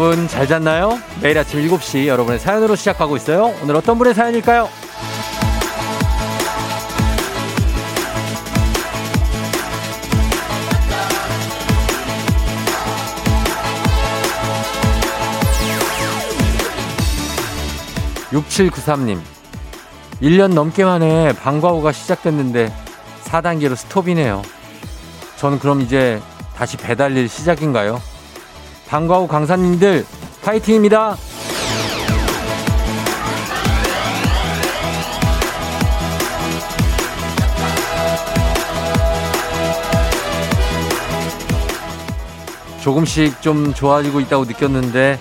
여러분 잘 잤나요? 매일 아침 7시 여러분의 사연으로 시작하고 있어요. 오늘 어떤 분의 사연일까요? 6793님. 1년 넘게 만에 방과 후가 시작됐는데 4단계로 스톱이네요. 저는 그럼 이제 다시 배달일 시작인가요? 방과 후 강사님들 파이팅입니다. 조금씩 좀 좋아지고 있다고 느꼈는데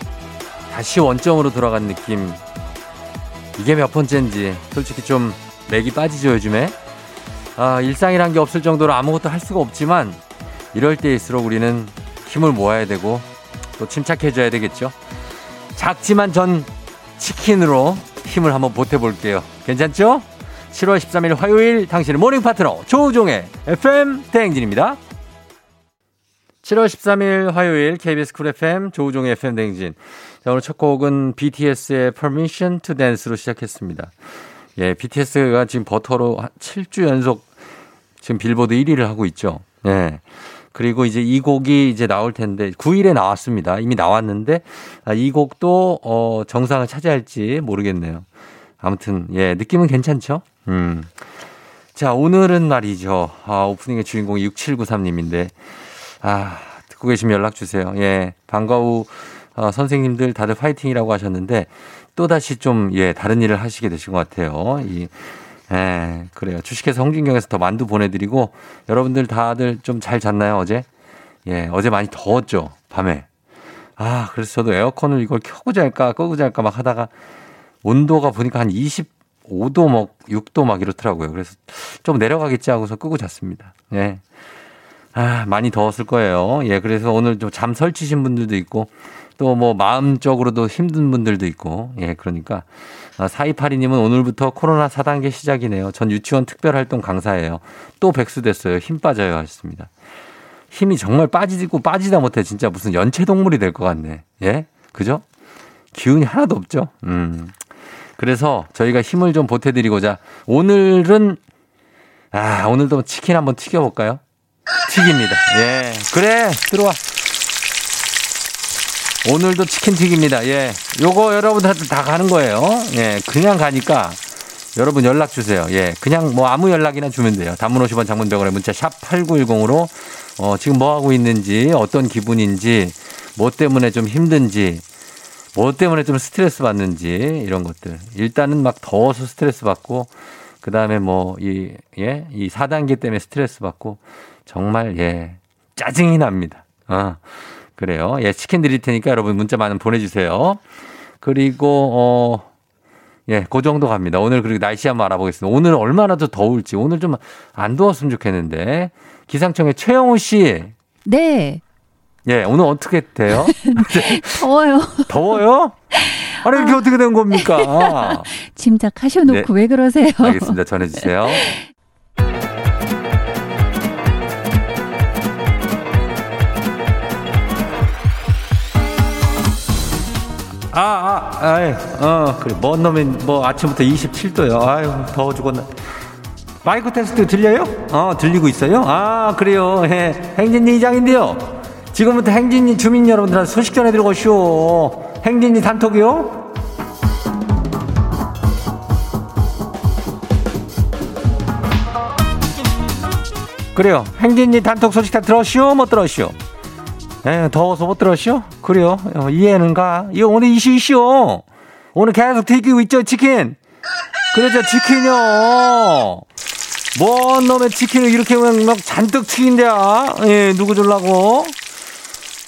다시 원점으로 돌아간 느낌 이게 몇 번째인지 솔직히 좀 맥이 빠지죠 요즘에 아, 일상이란 게 없을 정도로 아무것도 할 수가 없지만 이럴 때일수록 우리는 힘을 모아야 되고 또 침착해져야 되겠죠 작지만 전 치킨으로 힘을 한번 보태볼게요 괜찮죠? 7월 13일 화요일 당신의 모닝 파트너 조우종의 FM 대행진입니다 7월 13일 화요일 KBS 쿨 FM 조우종의 FM 대행진 자, 오늘 첫 곡은 BTS의 Permission to Dance로 시작했습니다. 예, BTS가 지금 버터로 7주 연속 지금 빌보드 1위를 하고 있죠. 예. 그리고 이제 이 곡이 이제 나올 텐데 9일에 나왔습니다. 이미 나왔는데 아, 이 곡도 어 정상을 차지할지 모르겠네요. 아무튼 예, 느낌은 괜찮죠? 음. 자, 오늘은 말이죠. 아, 오프닝의 주인공이 6793님인데 아, 듣고 계시면 연락 주세요. 예. 방과 후 어, 선생님들 다들 파이팅이라고 하셨는데 또 다시 좀, 예, 다른 일을 하시게 되신 것 같아요. 이, 예, 그래요. 주식회사 홍진경에서 더 만두 보내드리고 여러분들 다들 좀 잘 잤나요, 어제? 예, 어제 많이 더웠죠, 밤에. 아, 그래서 저도 에어컨을 이걸 켜고 잘까, 끄고 잘까 막 하다가 온도가 보니까 한 25도 막 6도 막 이렇더라고요. 그래서 좀 내려가겠지 하고서 끄고 잤습니다. 예. 아, 많이 더웠을 거예요. 예, 그래서 오늘 좀 잠 설치신 분들도 있고 또 뭐 마음적으로도 힘든 분들도 있고 예 그러니까 4282님은 아, 오늘부터 코로나 4단계 시작이네요. 전 유치원 특별활동 강사예요. 또 백수 됐어요. 힘 빠져요 하셨습니다. 힘이 정말 빠지고 빠지다 못해 진짜 무슨 연체동물이 될 것 같네. 예? 그죠? 기운이 하나도 없죠? 음. 그래서 저희가 힘을 좀 보태드리고자 오늘은 아, 오늘도 치킨 한번 튀겨볼까요? 튀깁니다. 예. 그래, 들어와. 오늘도 치킨 튀깁니다. 예. 요거 여러분한테 다 가는 거예요. 예. 그냥 가니까 여러분 연락 주세요. 예. 그냥 뭐 아무 연락이나 주면 돼요. 단문 50원 장문 100원에 문자 샵 8910으로 어, 지금 뭐 하고 있는지 어떤 기분인지 뭐 때문에 좀 힘든지 뭐 때문에 좀 스트레스 받는지 이런 것들. 일단은 막 더워서 스트레스 받고 그 다음에 뭐 이, 예, 이 4단계 때문에 스트레스 받고 정말 예, 짜증이 납니다. 어. 그래요. 예, 치킨 드릴 테니까 여러분 문자 많은 보내주세요. 그리고, 어, 예, 그 정도 갑니다. 오늘 그리고 날씨 한번 알아보겠습니다. 오늘 얼마나 더 더울지. 오늘 좀 안 더웠으면 좋겠는데. 기상청의 최영우 씨. 네. 예, 오늘 어떻게 돼요? 더워요. 더워요? 아니, 이게 아. 어떻게 된 겁니까? 짐작하셔놓고 네. 왜 그러세요? 알겠습니다. 전해주세요. 아, 아, 아이, 어, 그래. 먼 놈이 뭐 아침부터 27도요. 아유, 더워 죽었나. 마이크 테스트 들려요? 어, 들리고 있어요? 아, 그래요. 예, 행진리 이장인데요. 지금부터 행진리 주민 여러분들한테 소식 전해드리고 쇼. 행진리 단톡이요? 그래요. 행진리 단톡 소식 다 들었쇼? 못 들었쇼? 에, 더워서 못 들었쇼? 그래요. 어, 이해는 가. 이거 오늘 이슈 이슈. 오늘 계속 튀기고 있죠, 치킨. 그래서 치킨이요. 뭔 놈의 치킨을 이렇게 막 잔뜩 튀긴대야. 예, 누구 줄라고?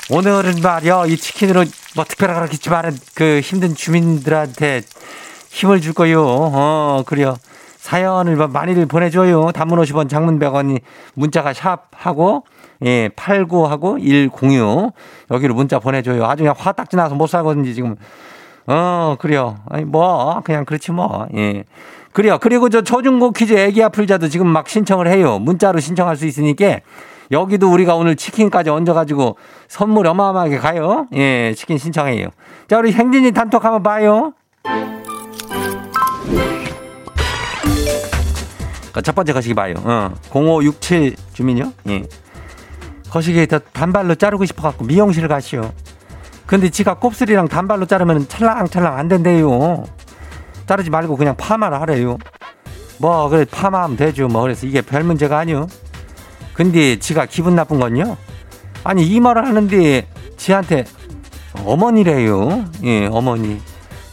오늘은 말이야, 이 치킨으로 뭐 특별하게 그렇겠지만 그 힘든 주민들한테 힘을 줄 거요. 어, 그래요. 사연을 많이들 보내줘요. 단문 50원, 장문 100원이 문자가 샵 하고 예, 89하고 106 여기로 문자 보내줘요. 아주 그냥 화딱지 나서 못 살거든요, 지금. 어, 그래요. 아니, 뭐, 그냥 그렇지 뭐. 예. 그래요. 그리고 저 초중고 퀴즈 애기 아플자도 지금 막 신청을 해요. 문자로 신청할 수 있으니까 여기도 우리가 오늘 치킨까지 얹어가지고 선물 어마어마하게 가요. 예, 치킨 신청해요. 자, 우리 행진이 단톡 한번 봐요. 첫 번째 거시기 봐요. 어, 0567 주민요. 예. 거시기 단발로 자르고 싶어갖고 미용실 가시오. 근데 지가 곱슬이랑 단발로 자르면 찰랑찰랑 안 된대요. 자르지 말고 그냥 파마를 하래요. 뭐 그래 파마하면 되죠. 뭐 그래서 이게 별 문제가 아니요. 근데 지가 기분 나쁜 건요. 아니 이 말을 하는데 지한테 어머니래요. 예, 어머니.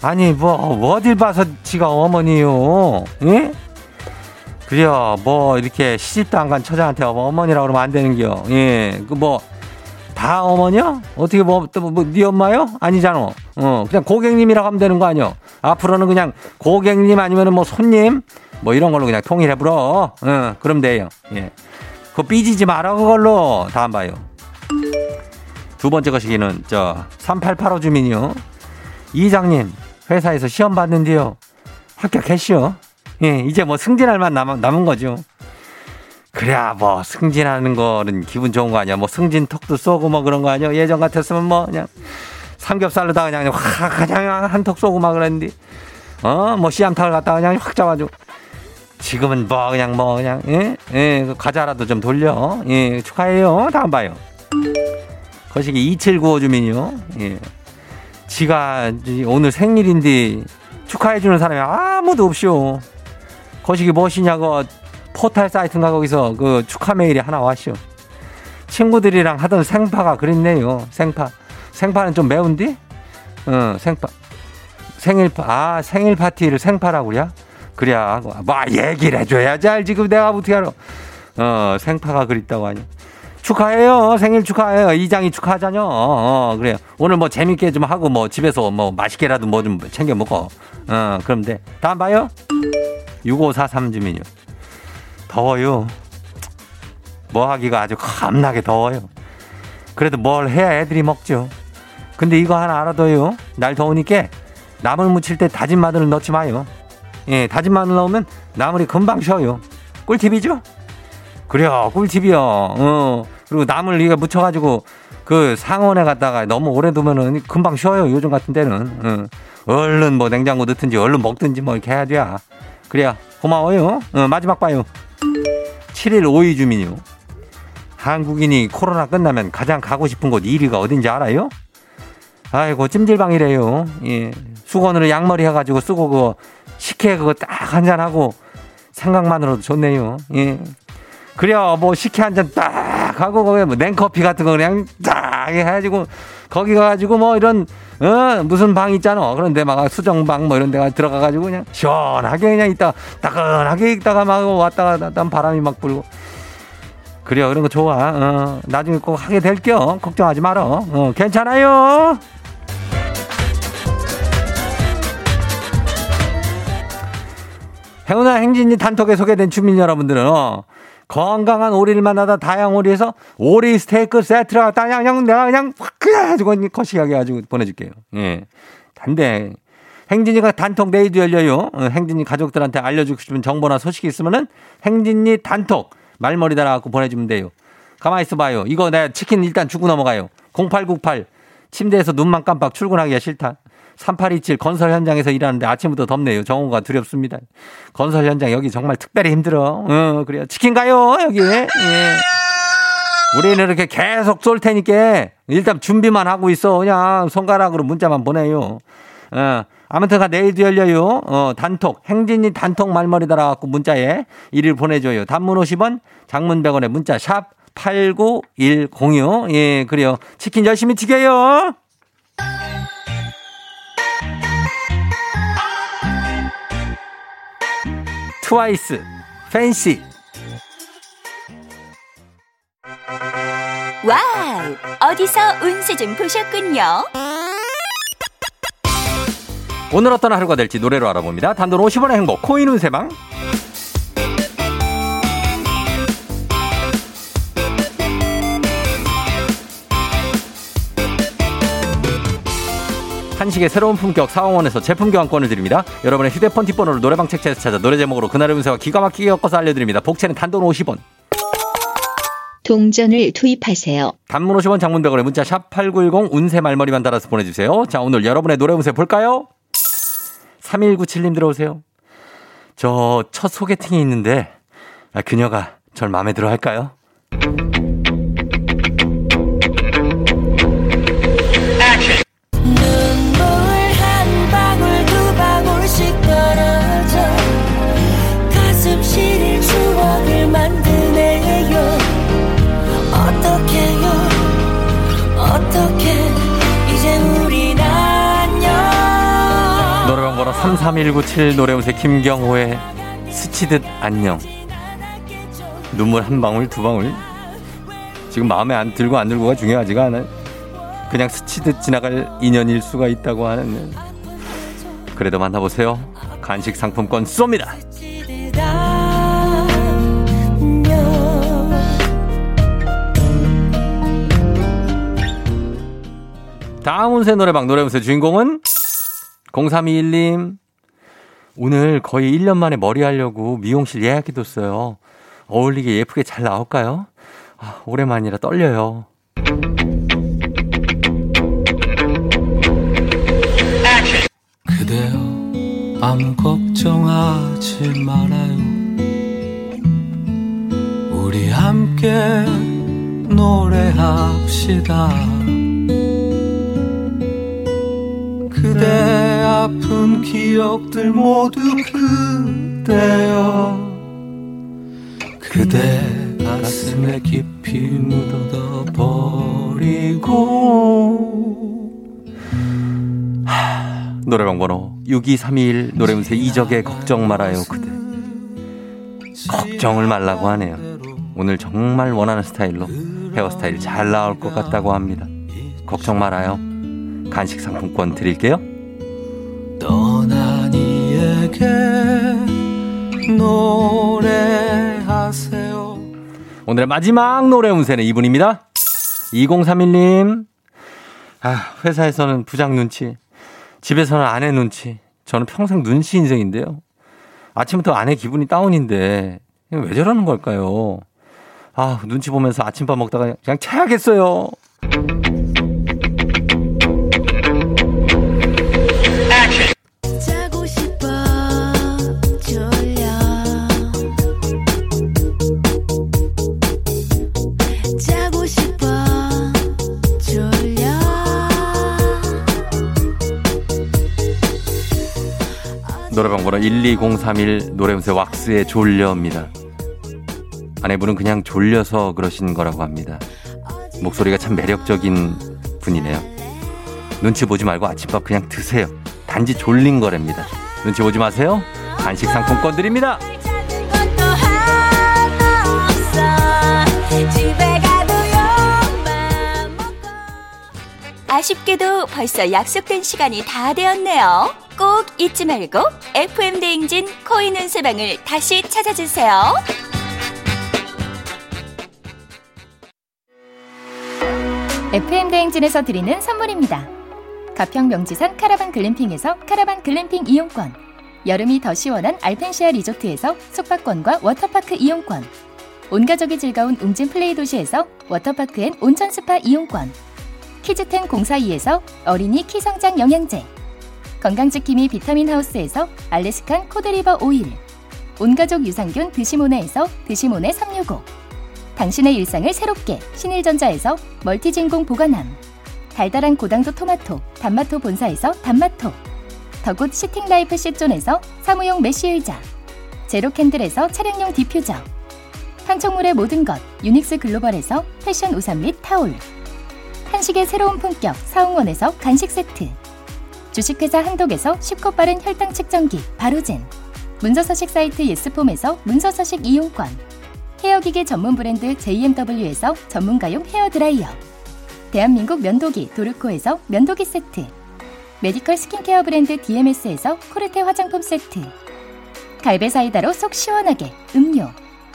아니 뭐 어딜 봐서 지가 어머니요. 예? 그래요. 뭐 이렇게 시집도 안 간 처자한테 어머니라고 그러면 안 되는겨. 예. 그 뭐 다 어머니야? 어떻게 뭐 또뭐 뭐, 네 엄마요? 아니잖아. 어 그냥 고객님이라고 하면 되는 거 아니야? 앞으로는 그냥 고객님 아니면은 뭐 손님 뭐 이런 걸로 그냥 통일해 불어. 어 그럼 돼요. 예. 그거 삐지지 마라 그걸로 다음 봐요. 두 번째 거시기는 저 3885 주민이요. 이장님 회사에서 시험 봤는데요. 합격했시오. 예, 이제 뭐 승진할 만 남은, 남은 거죠. 그래야 뭐 승진하는 거는 기분 좋은 거 아니야. 뭐 승진 턱도 쏘고 뭐 그런 거 아니야. 예전 같았으면 뭐 그냥 삼겹살로다 그냥 확 그냥 한 턱 쏘고 막 그랬는데 어 뭐 씨암탉을 갖다 그냥 확 잡아주고 지금은 뭐 그냥 뭐 그냥 예? 예, 그 과자라도 좀 돌려. 예, 축하해요. 다음 봐요. 거시기 2795 주민이요. 예. 지가 오늘 생일인데 축하해 주는 사람이 아무도 없쇼. 거시기 무엇이냐고 포탈 사이트인가 거기서 그 축하 메일이 하나 왔쇼. 친구들이랑 하던 생파가 그랬네요. 생파. 생파는 좀 매운디? 어, 생파. 생일파, 아, 생일 파티를 생파라고 그래? 그래야, 뭐, 얘기를 해줘야지 알지. 그 내가 어떻게 알아. 어, 생파가 그립다고 하니. 축하해요. 생일 축하해요. 이장이 축하하자뇨. 어, 어, 그래요. 오늘 뭐 재밌게 좀 하고 뭐 집에서 뭐 맛있게라도 뭐 좀 챙겨 먹어. 어, 그럼 돼. 다음 봐요. 6543 주민요. 더워요. 뭐 하기가 아주 겁나게 더워요. 그래도 뭘 해야 애들이 먹죠. 근데 이거 하나 알아둬요. 날 더우니까 나물 무칠 때 다진 마늘을 넣지 마요. 예, 다진 마늘 넣으면 나물이 금방 쉬어요. 꿀팁이죠? 그래요, 꿀팁이요. 어, 그리고 나물 이거 묻혀가지고 그 상온에 갔다가 너무 오래 두면은 금방 쉬어요. 요즘 같은 때는. 어. 얼른 뭐 냉장고 넣든지 얼른 먹든지 뭐 이렇게 해야 돼. 그래야 고마워요. 어, 마지막 봐요. 7일 5위 주민요. 한국인이 코로나 끝나면 가장 가고 싶은 곳 1위가 어딘지 알아요? 아이고 찜질방이래요. 예. 수건으로 양머리 해가지고 쓰고 그 식혜 그거 딱 한 잔 하고 생각만으로도 좋네요. 예. 그래요. 뭐 식혜 한 잔 딱 하고 거기 뭐 냉커피 같은 거 그냥 딱 해가지고 거기 가가지고 뭐 이런 어 무슨 방 있잖아. 그런데 막 수정방 뭐 이런 데가 들어가가지고 그냥 시원하게 그냥 있다 따끈하게 있다가 막 왔다가 갔다 바람이 막 불고. 그래요. 그런 거 좋아. 어, 나중에 꼭 하게 될게요. 걱정하지 말어. 어, 괜찮아요. 행운아 행진이 단톡에 소개된 주민 여러분들은 어, 건강한 오리를 만나다 다양 오리에서 오리 스테이크 그냥, 그냥 내가 그냥 확 그냥 해가지고 거시하게 해가지고 보내줄게요. 예. 단데 행진이가 단톡 내일도 열려요. 어, 행진이 가족들한테 알려주고 싶은 정보나 소식이 있으면은 행진이 단톡 말머리 달아갖고 보내주면 돼요. 가만히 있어봐요. 이거 내가 치킨 일단 주고 넘어가요. 0898 침대에서 눈만 깜빡 출근하기가 싫다. 3827 건설 현장에서 일하는데 아침부터 덥네요. 정오가 두렵습니다. 건설 현장 여기 정말 특별히 힘들어. 어, 그래요. 치킨 가요, 여기. 예. 우리는 이렇게 계속 쏠 테니까 일단 준비만 하고 있어. 그냥 손가락으로 문자만 보내요. 어, 아무튼 내일도 열려요. 어, 단톡, 행진이 단톡 말머리 달아갖고 문자에 일일 보내줘요. 단문 50원, 장문 100원에 문자 샵 89106. 예, 그래요. 치킨 열심히 튀겨요. 트와이스, Fancy. 와우! 어디서 운세 좀 보셨군요. 오늘 어떤 하루가 될지 노래로 알아봅니다. 단돈 50원의 행복, 코인 운세방. 한식의 새로운 품격 사옹원에서 제품 교환권을 드립니다. 여러분의 휴대폰 뒷번호를 노래방 책자에서 찾아 노래 제목으로 그날의 운세와 기가 막히게 엮어서 알려드립니다. 복채는 단돈 50원. 동전을 투입하세요. 단문 50원 장문 100원에 문자 샵 8910 운세 말머리만 달아서 보내주세요. 자, 오늘 여러분의 노래 운세 볼까요? 3197님 들어오세요. 저 첫 소개팅이 있는데 아, 그녀가 절 마음에 들어 할까요? 33197 노래운세 김경호의 스치듯 안녕. 눈물 한 방울 두 방울. 지금 마음에 안 들고 안 들고가 중요하지가 않아요. 그냥 스치듯 지나갈 인연일 수가 있다고 하는. 그래도 만나보세요. 간식 상품권 쏩니다. 다음 운세 노래방 노래운세 주인공은 0321님. 오늘 거의 1년 만에 머리 하려고 미용실 예약해뒀어요. 어울리게 예쁘게 잘 나올까요? 아, 오랜만이라 떨려요. 그대여 아무 걱정하지 말아요 우리 함께 노래합시다 그대 아픈 기억들 모두 그대여 그대 가슴에 깊이 묻어둬 버리고 노래방 번호 62321 노래운세 이적의 걱정 말아요 그대. 걱정을 말라고 하네요. 오늘 정말 원하는 스타일로 헤어스타일 잘 나올 것 같다고 합니다. 걱정 말아요. 간식 상품권 드릴게요. 노래하세요 오늘의 마지막 노래 운세는 이분입니다. 2031님. 아, 회사에서는 부장 눈치, 집에서는 아내 눈치. 저는 평생 눈치 인생인데요. 아침부터 아내 기분이 다운인데 왜 저러는 걸까요? 아, 눈치 보면서 아침밥 먹다가 그냥 차야겠어요. 노래방 번호 12031 노래운세 왁스의 졸려입니다. 아내분은 그냥 졸려서 그러신 거라고 합니다. 목소리가 참 매력적인 분이네요. 눈치 보지 말고 아침밥 그냥 드세요. 단지 졸린 거랍니다. 눈치 보지 마세요. 간식 상품권 드립니다. 아쉽게도 벌써 약속된 시간이 다 되었네요. 꼭 잊지 말고 FM 대행진 코인 운세방을 다시 찾아주세요. FM 대행진에서 드리는 선물입니다. 가평 명지산 카라반 글램핑에서 카라반 글램핑 이용권, 여름이 더 시원한 알펜시아 리조트에서 숙박권과 워터파크 이용권, 온 가족이 즐거운 웅진 플레이 도시에서 워터파크 and 온천 스파 이용권, 키즈텐 공사이에서 어린이 키 성장 영양제, 건강지킴이 비타민 하우스에서 Alaskan cod liver oil, 온 가족 유산균 드시모네에서 드시모네 365, 당신의 일상을 새롭게 신일전자에서 멀티진공 보관함 달달한 고당도 토마토 단마토 본사에서 단마토 the good sitting life 시존에서 사무용 메쉬 의자 제로캔들에서 차량용 디퓨저 한총물의 모든 것 유닉스 글로벌에서 패션 우산 및 타올 한식의 새로운 품격 사옹원에서 간식 세트 주식회사 한독에서 쉽고 빠른 혈당 측정기 바로젠. 문서서식 사이트 예스폼에서 문서서식 이용권. 헤어기계 전문 브랜드 JMW에서 전문가용 헤어드라이어. 대한민국 면도기 도르코에서 면도기 세트. 메디컬 스킨케어 브랜드 DMS에서 코르테 화장품 세트. 갈배 사이다로 속 시원하게 음료.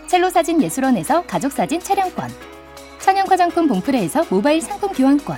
첼로 사진 예술원에서 가족 사진 촬영권. 천연 화장품 봉프레에서 모바일 상품 교환권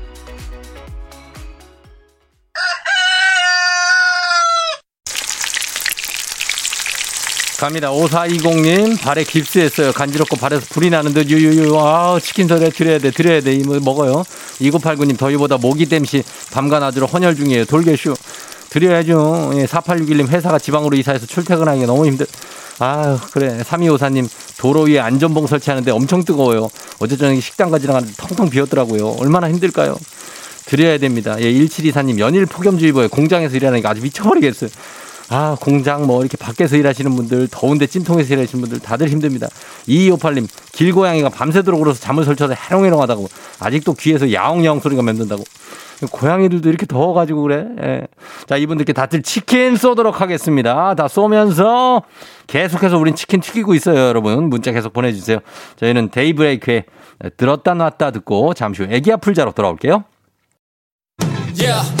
갑니다. 5420님, 발에 깁스했어요. 간지럽고 발에서 불이 나는 듯 유유유. 아 치킨 서래 드려야 돼, 드려야 돼. 이거 먹어요. 2989님, 더위보다 모기 땜시 밤과 낮으로 헌혈 중이에요. 돌개슈. 드려야죠. 예, 4861님, 회사가 지방으로 이사해서 출퇴근하기가 너무 힘들. 아유, 그래. 3254님, 도로 위에 안전봉 설치하는데 엄청 뜨거워요. 어제 저녁에 식당가 지나가는데 텅텅 비었더라고요. 얼마나 힘들까요? 드려야 됩니다. 예, 1724님, 연일 폭염주의보에 공장에서 일하니까 아주 미쳐버리겠어요. 아, 공장 뭐 이렇게 밖에서 일하시는 분들, 더운데 찜통에서 일하시는 분들 다들 힘듭니다. 2258님, 길고양이가 밤새도록 울어서 잠을 설쳐서 해롱해롱 하다고. 아직도 귀에서 야옹야옹 소리가 맴돈다고. 고양이들도 이렇게 더워가지고 그래. 예. 자, 이분들께 다들 치킨 쏘도록 하겠습니다. 다 쏘면서 계속해서 우린 치킨 튀기고 있어요, 여러분. 문자 계속 보내주세요. 저희는 데이브레이크에 들었다 놨다 듣고 잠시 후 애기야 풀자로 돌아올게요. Yeah.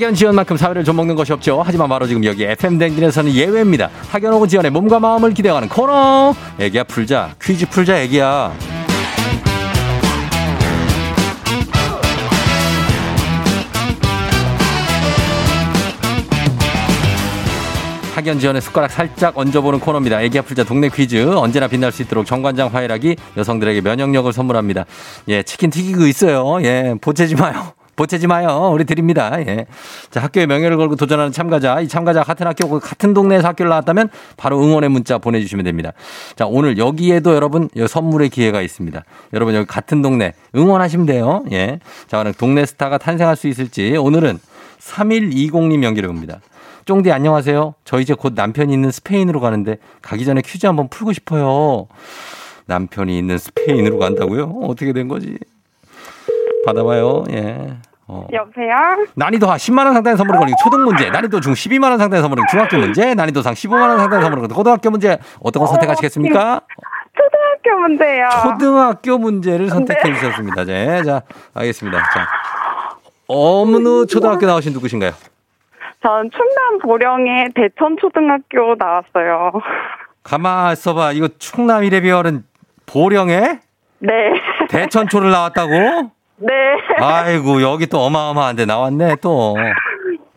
학연 지원만큼 사회를 좀 먹는 것이 없죠. 하지만 바로 지금 여기 FM 댕진에서는 예외입니다. 학연 혹은 지원의 몸과 마음을 기대어가는 코너. 애기야 풀자. 퀴즈 풀자 애기야. 학연 지원의 숟가락 살짝 얹어보는 코너입니다. 애기 아플 자 동네 퀴즈 언제나 빛날 수 있도록 정관장 화이락이 여성들에게 면역력을 선물합니다. 예, 치킨 튀기고 있어요. 예, 보채지 마요. 보채지 마요. 우리 드립니다. 예. 자, 학교의 명예를 걸고 도전하는 참가자. 이 참가자 같은 학교, 같은 동네에서 학교를 나왔다면 바로 응원의 문자 보내주시면 됩니다. 자, 오늘 여기에도 여러분 선물의 기회가 있습니다. 여러분 여기 같은 동네 응원하시면 돼요. 예. 자, 오늘 동네 스타가 탄생할 수 있을지 오늘은 3120님 연기를 봅니다. 쫑디 안녕하세요. 저 이제 곧 남편이 있는 스페인으로 가는데 가기 전에 퀴즈 한번 풀고 싶어요. 남편이 있는 스페인으로 간다고요? 어떻게 된 거지? 받아봐요. 예. 어. 여보세요? 난이도 하 10만 원 상당의 선물을 걸리고 초등 문제, 난이도 중 12만 원 상당의 선물을 걸리고 중학교 문제, 난이도 상 15만 원 상당의 선물을 걸리고 고등학교 문제 어떤 거 선택하시겠습니까? 초등학교 문제요. 초등학교 문제를 선택해 주셨습니다. 네, 자, 알겠습니다. 자, 어느 초등학교 나오신 누구신가요? 전 충남 보령의 대천초등학교 나왔어요. 가만 있어봐. 이거 충남 이래비얼은 보령에 네. 대천초를 나왔다고? 네. 아이고 여기 또 어마어마한데 나왔네 또.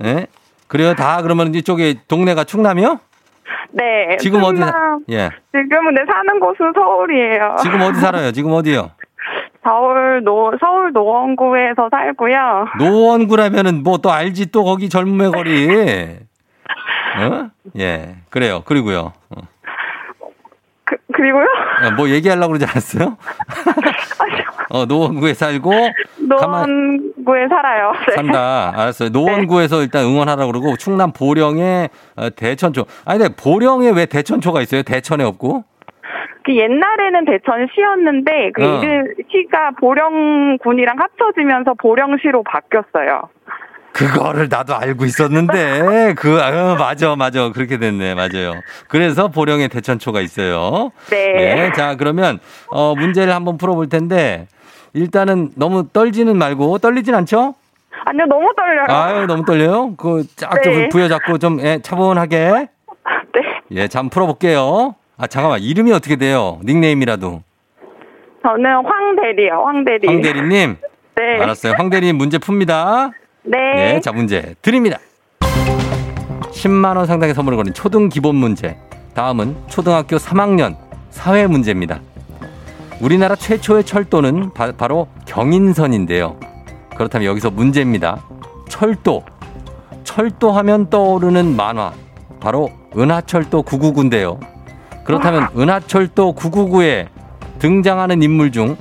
예? 그래요 다 그러면 이쪽에 동네가 충남이요? 네. 지금 어디? 사- 충남, 예. 지금은 네, 사는 곳은 서울이에요. 지금 어디 살아요? 지금 어디요? 서울 노 서울 노원구에서 살고요. 노원구라면은 뭐 또 알지 또 거기 젊음의 거리. 어? 예. 그래요. 그리고요. 어. 그, 그리고요. 어, 뭐 얘기하려고 그러지 않았어요? 어, 노원구에 살고 가만 노원구에 살아요. 네. 산다. 알았어요. 노원구에서 일단 응원하라고 그러고 충남 보령에 어, 대천초. 아니 근데 보령에 왜 대천초가 있어요? 대천에 없고? 그 옛날에는 대천시였는데 그 어. 시가 보령군이랑 합쳐지면서 보령시로 바뀌었어요. 그거를 나도 알고 있었는데 그 아, 맞아 맞아 그렇게 됐네 맞아요. 그래서 보령에 대천초가 있어요. 네. 예, 자 그러면 어 문제를 한번 풀어볼 텐데 일단은 너무 떨지는 말고 떨리진 않죠? 아니요, 너무 떨려요. 아유 너무 떨려요. 그쫙좀 네. 부여잡고 좀 예, 차분하게 네. 예, 잠 풀어볼게요. 아 잠깐만 이름이 어떻게 돼요? 닉네임이라도 저는 황대리요, 황대리. 황대리님. 네. 알았어요. 황대리님 문제 풉니다. 네. 네, 자 문제 드립니다. 10만 원 상당의 선물을 거는 초등 기본 문제. 다음은 초등학교 3학년 사회 문제입니다. 우리나라 최초의 철도는 바, 로 경인선인데요. 그렇다면 여기서 문제입니다. 철도. 철도하면 떠오르는 만화. 바로 은하철도 999인데요. 그렇다면 은하철도 999에 등장하는 인물 중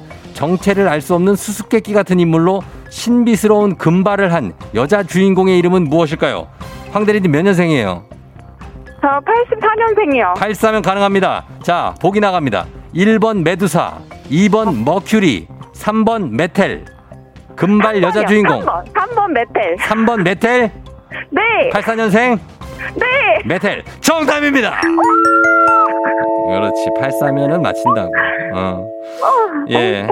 정체를 알 수 없는 수수께끼 같은 인물로 신비스러운 금발을 한 여자 주인공의 이름은 무엇일까요? 황 대리님 몇 년생이에요? 저 84년생이요. 84면 가능합니다. 자, 보기 나갑니다. 1번 메두사, 2번 머큐리, 3번 메텔. 금발 여자 주인공. 3번, 3번 메텔. 3번 메텔. 네. 84년생 네. 메텔 정답입니다. 그렇지. 84면은 맞힌다고. 어. 예.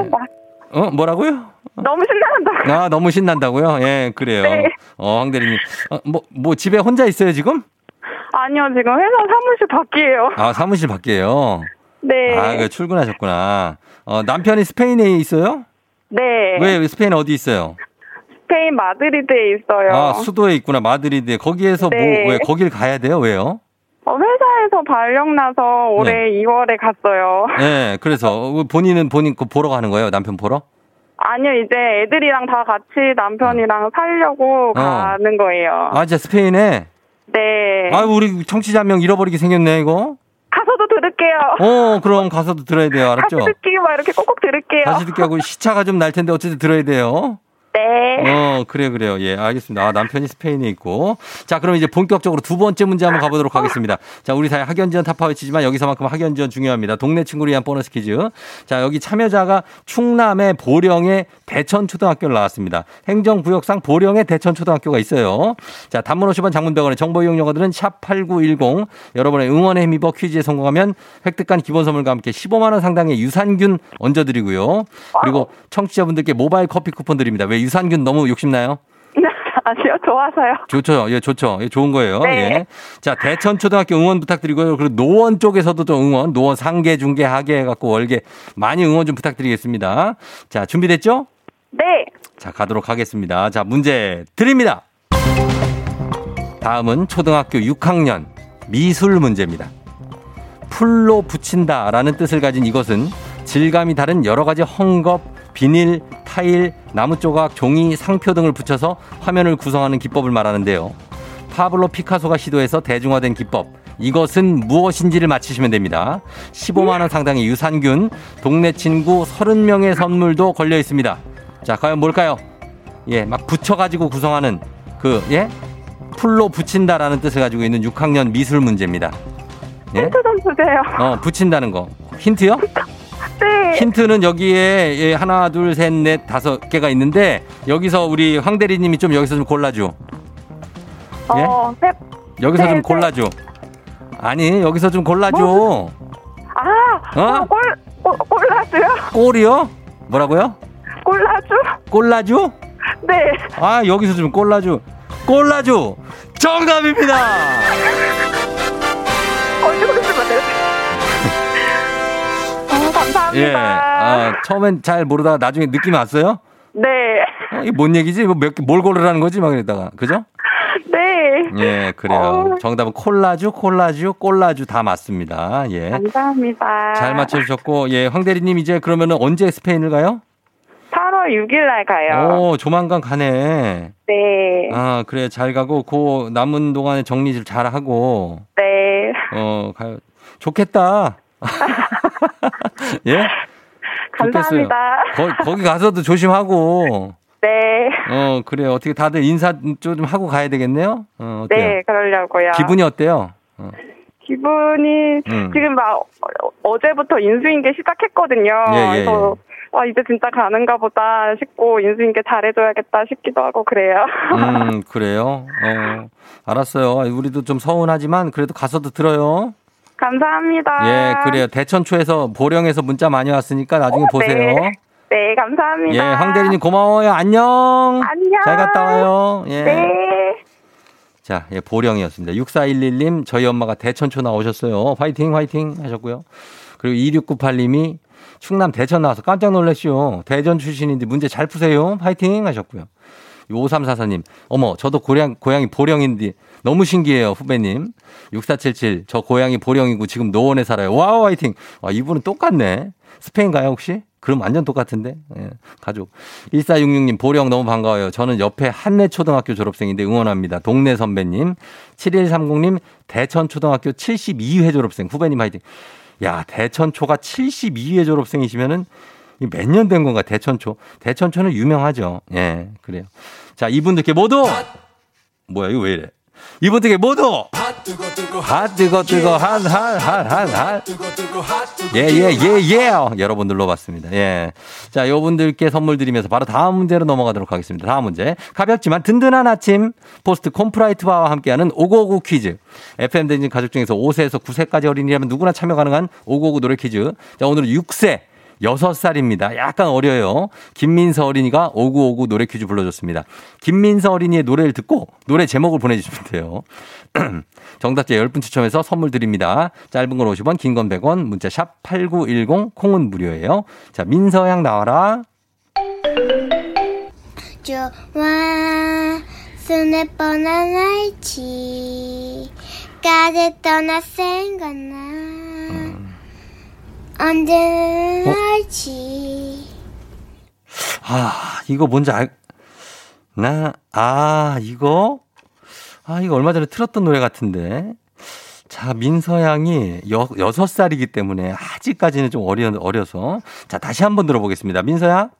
어, 뭐라고요? 너무 신난다. 아, 너무 신난다고요? 예, 그래요. 네. 어, 황 대리님. 어, 뭐, 뭐, 집에 혼자 있어요, 지금? 아니요, 지금 회사 사무실 밖이에요. 아, 사무실 밖이에요. 네. 아, 그 출근하셨구나. 어, 남편이 스페인에 있어요? 네. 왜 스페인 어디 있어요? 스페인 마드리드에 있어요. 아, 수도에 있구나. 마드리드에. 거기에서 네. 뭐, 왜, 거길 가야 돼요? 왜요? 어, 회사에서 발령 나서 올해 네. 2월에 갔어요. 예, 그래서 본인은 본인 거 보러 가는 거예요? 남편 보러? 아니요, 이제 애들이랑 다 같이 남편이랑 살려고 가는 거예요. 어. 아, 진짜 스페인에? 네. 아, 우리 청취자 한 명 잃어버리게 생겼네, 이거? 가서도 들을게요. 어, 그럼 가서도 들어야 돼요. 알았죠? 다시 듣기 막 이렇게 꼭꼭 들을게요. 다시 듣게 하고 시차가 좀 날 텐데 어쨌든 들어야 돼요. 네. 어, 그래요, 그래요. 예, 알겠습니다. 아, 남편이 스페인에 있고. 자, 그럼 이제 본격적으로 두 번째 문제 한번 가보도록 하겠습니다. 자, 우리 사회 학연 지원 타파 외치지만 여기서만큼 학연 지원 중요합니다. 동네 친구를 위한 보너스 퀴즈. 자, 여기 참여자가 충남의 보령의 대천초등학교를 나왔습니다. 행정구역상 보령의 대천초등학교가 있어요. 자, 단문 50원 장문병원의 정보 이용료가들은 샵8910 여러분의 응원에 힘입어 퀴즈에 성공하면 획득한 기본 선물과 함께 15만 원 상당의 유산균 얹어드리고요. 그리고 청취자분들께 모바일 커피 쿠폰 드립니다. 왜 유산균 너무 욕심나요? 아니요, 좋아서요. 좋죠. 예, 좋죠. 예, 좋은 거예요. 네. 예. 자, 대천초등학교 응원 부탁드리고요. 그리고 노원 쪽에서도 좀 응원, 노원 상계, 중계, 하계 해갖고 월계 많이 응원 좀 부탁드리겠습니다. 자, 준비됐죠? 네. 자, 가도록 하겠습니다. 자, 문제 드립니다. 다음은 초등학교 6학년 미술 문제입니다. 풀로 붙인다 라는 뜻을 가진 이것은 질감이 다른 여러 가지 헝겊, 비닐, 타일, 나무 조각, 종이, 상표 등을 붙여서 화면을 구성하는 기법을 말하는데요. 파블로 피카소가 시도해서 대중화된 기법. 이것은 무엇인지를 맞히시면 됩니다. 15만원 상당의 유산균, 동네 친구 30명의 선물도 걸려 있습니다. 자, 과연 뭘까요? 예, 막 붙여가지고 구성하는 그, 예? 풀로 붙인다라는 뜻을 가지고 있는 6학년 미술 문제입니다. 예? 힌트 좀 주세요. 어, 붙인다는 거. 힌트요? 네. 힌트는 여기에 예, 하나, 둘, 셋, 넷, 다섯 개가 있는데 여기서 우리 황 대리님이 좀 여기서 좀 골라줘. 예? 어, 세, 여기서 네, 좀 네. 골라줘. 아니, 여기서 좀 골라줘. 아, 어? 어? 골, 골, 골라줘요? 골이요? 뭐라고요? 골라줘? 골라줘? 네. 아, 여기서 좀 골라줘. 골라줘. 정답입니다. 어디서 주면 어, 감사합니다. 예. 아, 처음엔 잘 모르다가 나중에 느낌 왔어요? 네. 어, 이게 뭔 얘기지? 뭐 몇 개, 뭘 고르라는 거지? 막 이러다가. 그죠? 네. 예, 그래요. 어. 정답은 콜라주, 콜라주, 콜라주 다 맞습니다. 예. 감사합니다. 잘 맞춰주셨고, 예, 황 대리님 이제 그러면은 언제 스페인을 가요? 8월 6일 날 가요. 오, 조만간 가네. 네. 아, 그래, 잘 가고, 그 남은 동안에 정리 좀잘 하고, 네. 어, 가요. 좋겠다. 예? 감사합니다. 거, 거기 가서도 조심하고, 네. 어, 그래. 어떻게 다들 인사 좀 하고 가야 되겠네요? 어, 어때요? 네, 그러려고요. 기분이 어때요? 어. 기분이 음. 지금 막 어- 어제부터 인수인계 시작했거든요. 예, 예, 그래서 아, 이제 진짜 가는가 보다 싶고 인수인계 잘해줘야겠다 싶기도 하고 그래요. 음, 그래요? 어, 알았어요. 우리도 좀 서운하지만 그래도 가서도 들어요. 감사합니다. 예, 그래요. 대천초에서 보령에서 문자 많이 왔으니까 나중에 보세요. 네. 네, 감사합니다. 예, 황대리님 고마워요. 안녕. 안녕. 잘 갔다 와요. 예. 네. 자, 예, 보령이었습니다. 6411님, 저희 엄마가 대천초 나오셨어요. 화이팅, 화이팅 하셨고요. 그리고 2698님이 충남 대천 나와서 깜짝 놀랐쇼. 대전 출신인데 문제 잘 푸세요. 화이팅 하셨고요. 5344님, 어머, 저도 고향, 고향이 보령인데, 너무 신기해요, 후배님. 6477, 저 고향이 보령이고 지금 노원에 살아요. wow, 화이팅! 아, 이분은 똑같네. 스페인 가요, 혹시? 그럼 완전 똑같은데? 예, 가족. 1466님, 보령 너무 반가워요. 저는 옆에 한내초등학교 졸업생인데 응원합니다. 동네 선배님. 7130님, 대천초등학교 72회 졸업생. 후배님 화이팅. 야, 대천초가 72회 졸업생이시면은 몇 년 된 건가, 대천초. 대천초는 유명하죠. 예, 그래요. 자, 이분들께 모두! 뭐야, 이거 왜 이래? 이분들께 모두! 핫 뜨거 뜨거 핫, 뜨거, 뜨거, 핫, 핫, 핫, 핫, 핫. 뜨거 뜨거 핫 뜨거 예, 예, 예, 예. 여러 분 눌러봤습니다. 예. 자, 요분들께 선물 드리면서 바로 다음 문제로 넘어가도록 하겠습니다. 다음 문제. 가볍지만 든든한 아침. 포스트 콘푸라이트 바와 함께하는 5959 퀴즈. FM 대행진 가족 중에서 5세에서 9세까지 어린이라면 누구나 참여 가능한 5959 노래 퀴즈. 자, 오늘은 6세. 6살입니다. 약간 어려요. 김민서 어린이가 5959 노래 퀴즈 불러줬습니다. 김민서 어린이의 노래를 듣고 노래 제목을 보내주시면 돼요. 정답자 10분 추첨해서 선물 드립니다. 짧은 건 50원, 긴 건 100원, 문자 샵 8910, 콩은 무료예요. 자, 민서양 나와라. 좋아 손에 뻔한 알지 까지 떠나 생각나 언제는 어? 알지 아, 이거 뭔지 알, 나, 아, 이거? 아, 이거 얼마 전에 틀었던 노래 같은데. 자, 민서양이 여, 6살이기 때문에 아직까지는 좀 어려, 어려서. 자, 다시 한번 들어보겠습니다. 민서양.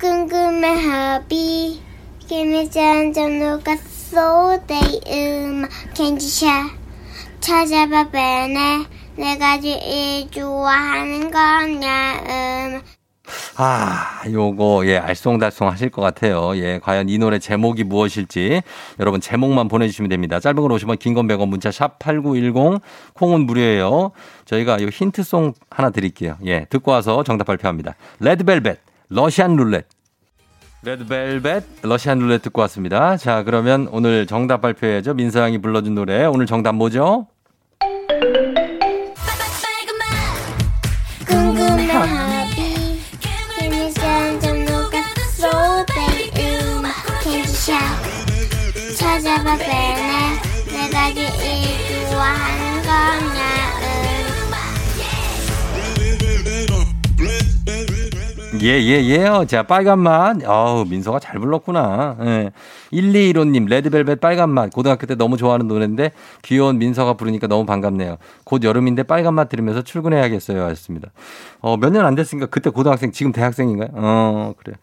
궁금해 합이 김이 잔점 녹았어 내 음악 캔디샤 찾아봐 빼네 내가 제일 좋아하는 거냐 음 아, 요거, 예, 알쏭달쏭 하실 것 같아요. 예, 과연 이 노래 제목이 무엇일지 여러분 제목만 보내주시면 됩니다. 짧은 걸 오시면 긴건 100원 문자 샵 8910 콩은 무료예요. 저희가 요 힌트송 하나 드릴게요. 예, 듣고 와서 정답 발표합니다. 레드벨벳, 러시안 룰렛. 레드벨벳, 러시안 룰렛 듣고 왔습니다. 자, 그러면 오늘 정답 발표해야죠. 민서 양이 불러준 노래. 오늘 정답 뭐죠? 궁금해 합이 김이 잔점 녹았어 내 음악 캔디샤 찾아봐 빼네 내가 제일 좋아하는 거냐 음 예, 예, 예요. 자, 빨간 맛. 어우, 민서가 잘 불렀구나. 예. 1215님, 레드벨벳 빨간 맛. 고등학교 때 너무 좋아하는 노래인데 귀여운 민서가 부르니까 너무 반갑네요. 곧 여름인데 빨간 맛 들으면서 출근해야겠어요. 하셨습니다. 어, 몇 년 안 됐으니까 그때 고등학생, 지금 대학생인가요? 어, 그래요.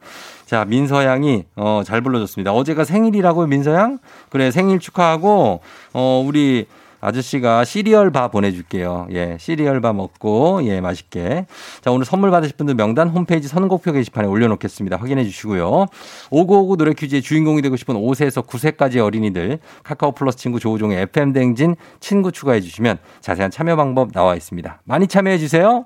자, 민서 양이, 어, 잘 불러줬습니다. 어제가 생일이라고요, 민서 양? 그래, 생일 축하하고, 어, 우리 아저씨가 시리얼 바 보내줄게요. 예, 시리얼 바 먹고, 예, 맛있게. 자, 오늘 선물 받으실 분들 명단 홈페이지 선곡표 게시판에 올려놓겠습니다. 확인해 주시고요. 5959 노래 퀴즈의 주인공이 되고 싶은 5세에서 9세까지 어린이들 카카오 플러스 친구 조우종의 FM댕진 친구 추가해 주시면 자세한 참여 방법 나와 있습니다. 많이 참여해 주세요.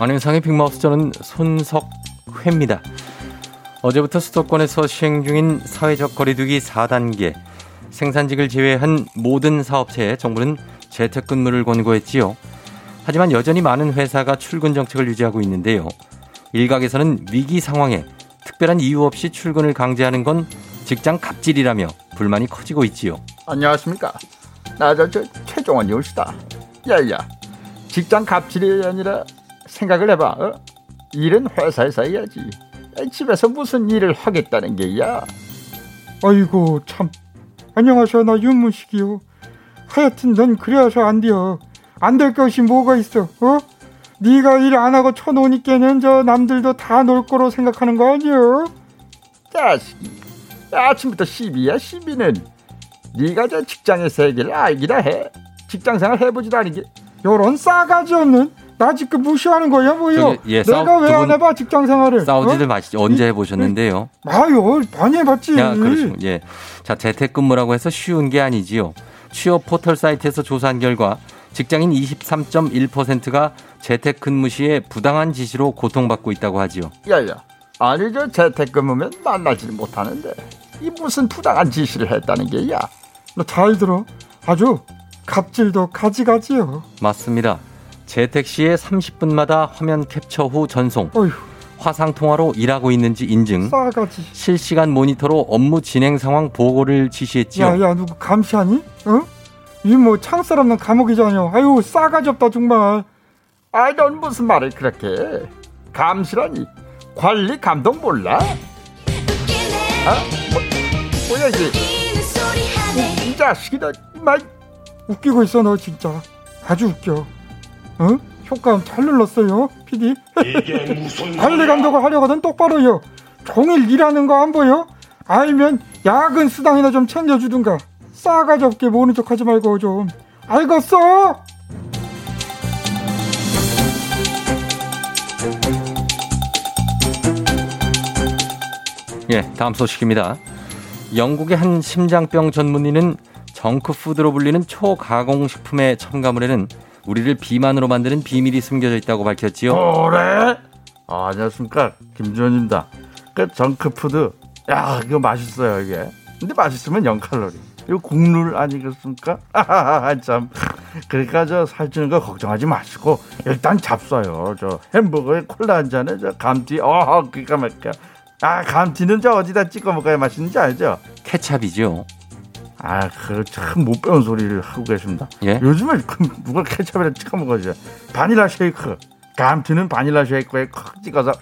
안윤상의 빅마우스 저는 손석회입니다. 어제부터 수도권에서 시행 중인 사회적 거리두기 4단계 생산직을 제외한 모든 사업체에 정부는 재택근무를 권고했지요. 하지만 여전히 많은 회사가 출근 정책을 유지하고 있는데요. 일각에서는 위기 상황에 특별한 이유 없이 출근을 강제하는 건 직장 갑질이라며 불만이 커지고 있지요. 안녕하십니까. 나저저 최종원 열시다. 야야, 직장 갑질이 아니라 생각을 해봐. 어? 일은 회사에서 해야지. 야, 집에서 무슨 일을 하겠다는 게야. 아이고 참. 안녕하세요. 나 윤문식이요. 하여튼 넌 그래서 안 돼요. 안 될 것이 뭐가 있어? 어? 네가 일 안 하고 쳐놓으니까는 저 남들도 다 놀 거로 생각하는 거 아니여? 자식이. 아침부터 시비야 시비는. 네가 저 직장의 세계를 알기라 해. 직장생활 해보지도 않은 게 요런 싸가지 없는 나 지금 무시하는 거야 뭐요? 예, 내가 왜두안분 해봐 직장 생활을? 싸우지들 어? 마시죠. 언제 해보셨는데요? 아유 많이 해봤지. 야, 그렇죠. 예. 자, 재택근무라고 해서 쉬운 게 아니지요. 취업 포털 사이트에서 조사한 결과 직장인 23.1%가 재택근무 시에 부당한 지시로 고통받고 있다고 하지요. 야야. 아니 저 재택근무면 만나질 못하는데 이 무슨 부당한 지시를 했다는 게야. 너 잘 들어. 아주 갑질도 가지가지요. 맞습니다. 재택 시에 30분마다 화면 캡처 후 전송, 어휴 화상 통화로 일하고 있는지 인증, 싸가지. 실시간 모니터로 업무 진행 상황 보고를 지시했지요. 야 야 누구 감시하니? 어? 이뭐 창살 없는 감옥이잖여. 아유 싸가지 없다 정말. 아이 넌 무슨 말을 그렇게 해? 감시라니 관리 감독 몰라? 아? 뭐, 뭐야 이게 이, 이 자식이 너 말, 웃기고 있어 너 진짜. 아주 웃겨. 어? 효과음 잘 눌렀어요, PD. 관리 감독을 하려거든 똑바로요. 종일 일하는 거 안 보여? 알면 야근 수당이나 좀 챙겨주든가. 싸가지 없게 모른 척하지 말고 좀. 알겠어? 예, 다음 소식입니다. 영국의 한 심장병 전문의는 정크푸드로 불리는 초가공식품의 첨가물에는 우리를 비만으로 만드는 비밀이 숨겨져 있다고 밝혔지요. 그래? 아, 안녕하십니까 김주현입니다. 그 정크푸드 야 이거 맛있어요 이게. 근데 맛있으면 0 칼로리. 이거 국룰 아니겠습니까? 아하하, 참. 그러니까 저 살찌는 거 걱정하지 마시고 일단 잡숴요. 저 햄버거에 콜라 한 잔에 저 감튀 어 기가 막혀. 아 감튀는 저 어디다 찍어 먹어야 맛있는지 알죠? 케찹이죠. 아, 그 참 못 배운 소리를 하고 계십니다. 예? 요즘에 그 누가 케첩이라 찍어 먹어죠. 바닐라 쉐이크. 감튀는 바닐라 쉐이크에 콕 찍어서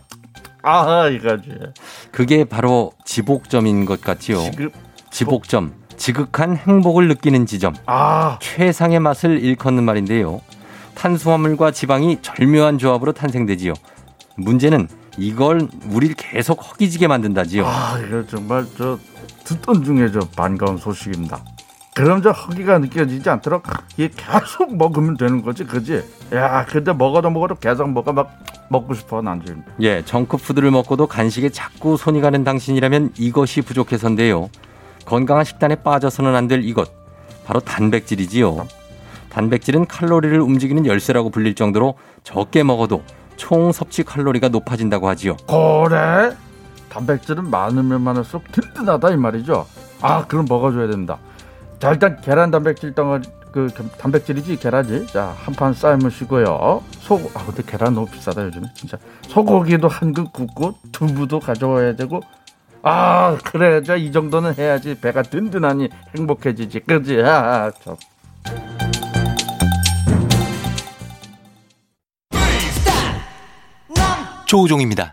아, 이거지. 그게 바로 지복점인 것 같지요. 지금 지복점. 지극한 행복을 느끼는 지점. 아, 최상의 맛을 일컫는 말인데요. 탄수화물과 지방이 절묘한 조합으로 탄생되지요. 문제는 이걸 우리를 계속 허기지게 만든다지요. 아, 이거 정말 저 듣던 중에 저 반가운 소식입니다. 그럼 저 허기가 느껴지지 않도록 이게 계속 먹으면 되는 거지, 그지? 야, 근데 먹어도 먹어도 계속 먹어 막 먹고 싶어 난 지금. 예, 정크푸드를 먹고도 간식에 자꾸 손이 가는 당신이라면 이것이 부족해서인데요. 건강한 식단에 빠져서는 안 될 이것. 바로 단백질이지요. 단백질은 칼로리를 움직이는 열쇠라고 불릴 정도로 적게 먹어도 총 섭취 칼로리가 높아진다고 하지요. 그래? 단백질은 많으면 많을수록 든든하다 이 말이죠. 아, 그럼 먹어줘야 된다. 자, 일단 계란 단백질 덩어리 그 단백질이지 계란이. 자, 한 판 삶으 시고요. 소, 아 근데 계란 너무 비싸다 요즘에 진짜. 소고기도 한근 굽고 두부도 가져와야 되고. 아, 그래, 저이 정도는 해야지 배가 든든하니 행복해지지, 그지? 아, 저. 조우종입니다.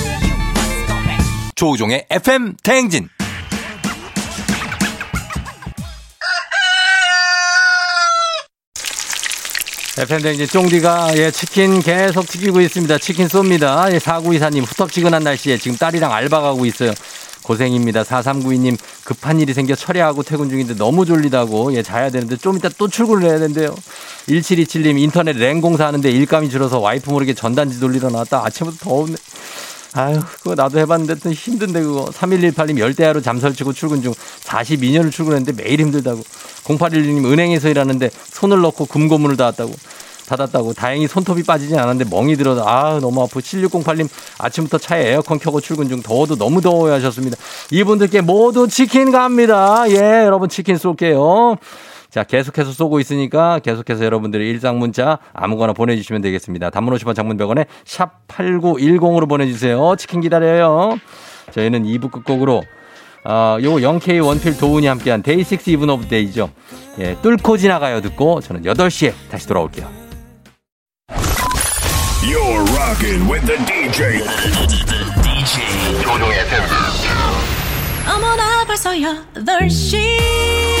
조우종의 FM 대행진 FM 댕진 쫑디가 예, 치킨 계속 튀기고 있습니다. 치킨 쏩니다. 예, 4924님 후텁지근한 날씨에 지금 딸이랑 알바 가고 있어요. 고생입니다. 4392님 급한 일이 생겨 철야하고 퇴근 중인데 너무 졸리다고 예 자야 되는데 좀 이따 또 출근을 해야 된대요. 1727님 인터넷 랭 공사하는데 일감이 줄어서 와이프 모르게 전단지 돌리러 나왔다 아침부터 더웠네. 아유 그거 나도 해봤는데 또 힘든데 그거. 3118님 열대야로 잠 설치고 출근 중 42년을 출근했는데 매일 힘들다고. 0816님 은행에서 일하는데 손을 넣고 금고문을 닫았다고. 닫았다고. 다행히 손톱이 빠지진 않았는데 멍이 들어서. 아 너무 아프 7608님 아침부터 차에 에어컨 켜고 출근 중 더워도 너무 더워요 하셨습니다. 이분들께 모두 치킨 갑니다. 예 여러분 치킨 쏠게요 자 계속해서 쏘고 있으니까 계속해서 여러분들의 일상 문자 아무거나 보내주시면 되겠습니다 단문 50원 장문 100원에 샵 8910으로 보내주세요 치킨 기다려요 저희는 2부 끝곡으로 어, 요거 영케이 원필 도운이 함께한 데이식스 이븐 오브 데이죠. 예, 뚫고 지나가요 듣고 저는 8시에 다시 돌아올게요. You're rocking with the DJ. DJ 조우종의 FM. 어머나 벌써 8시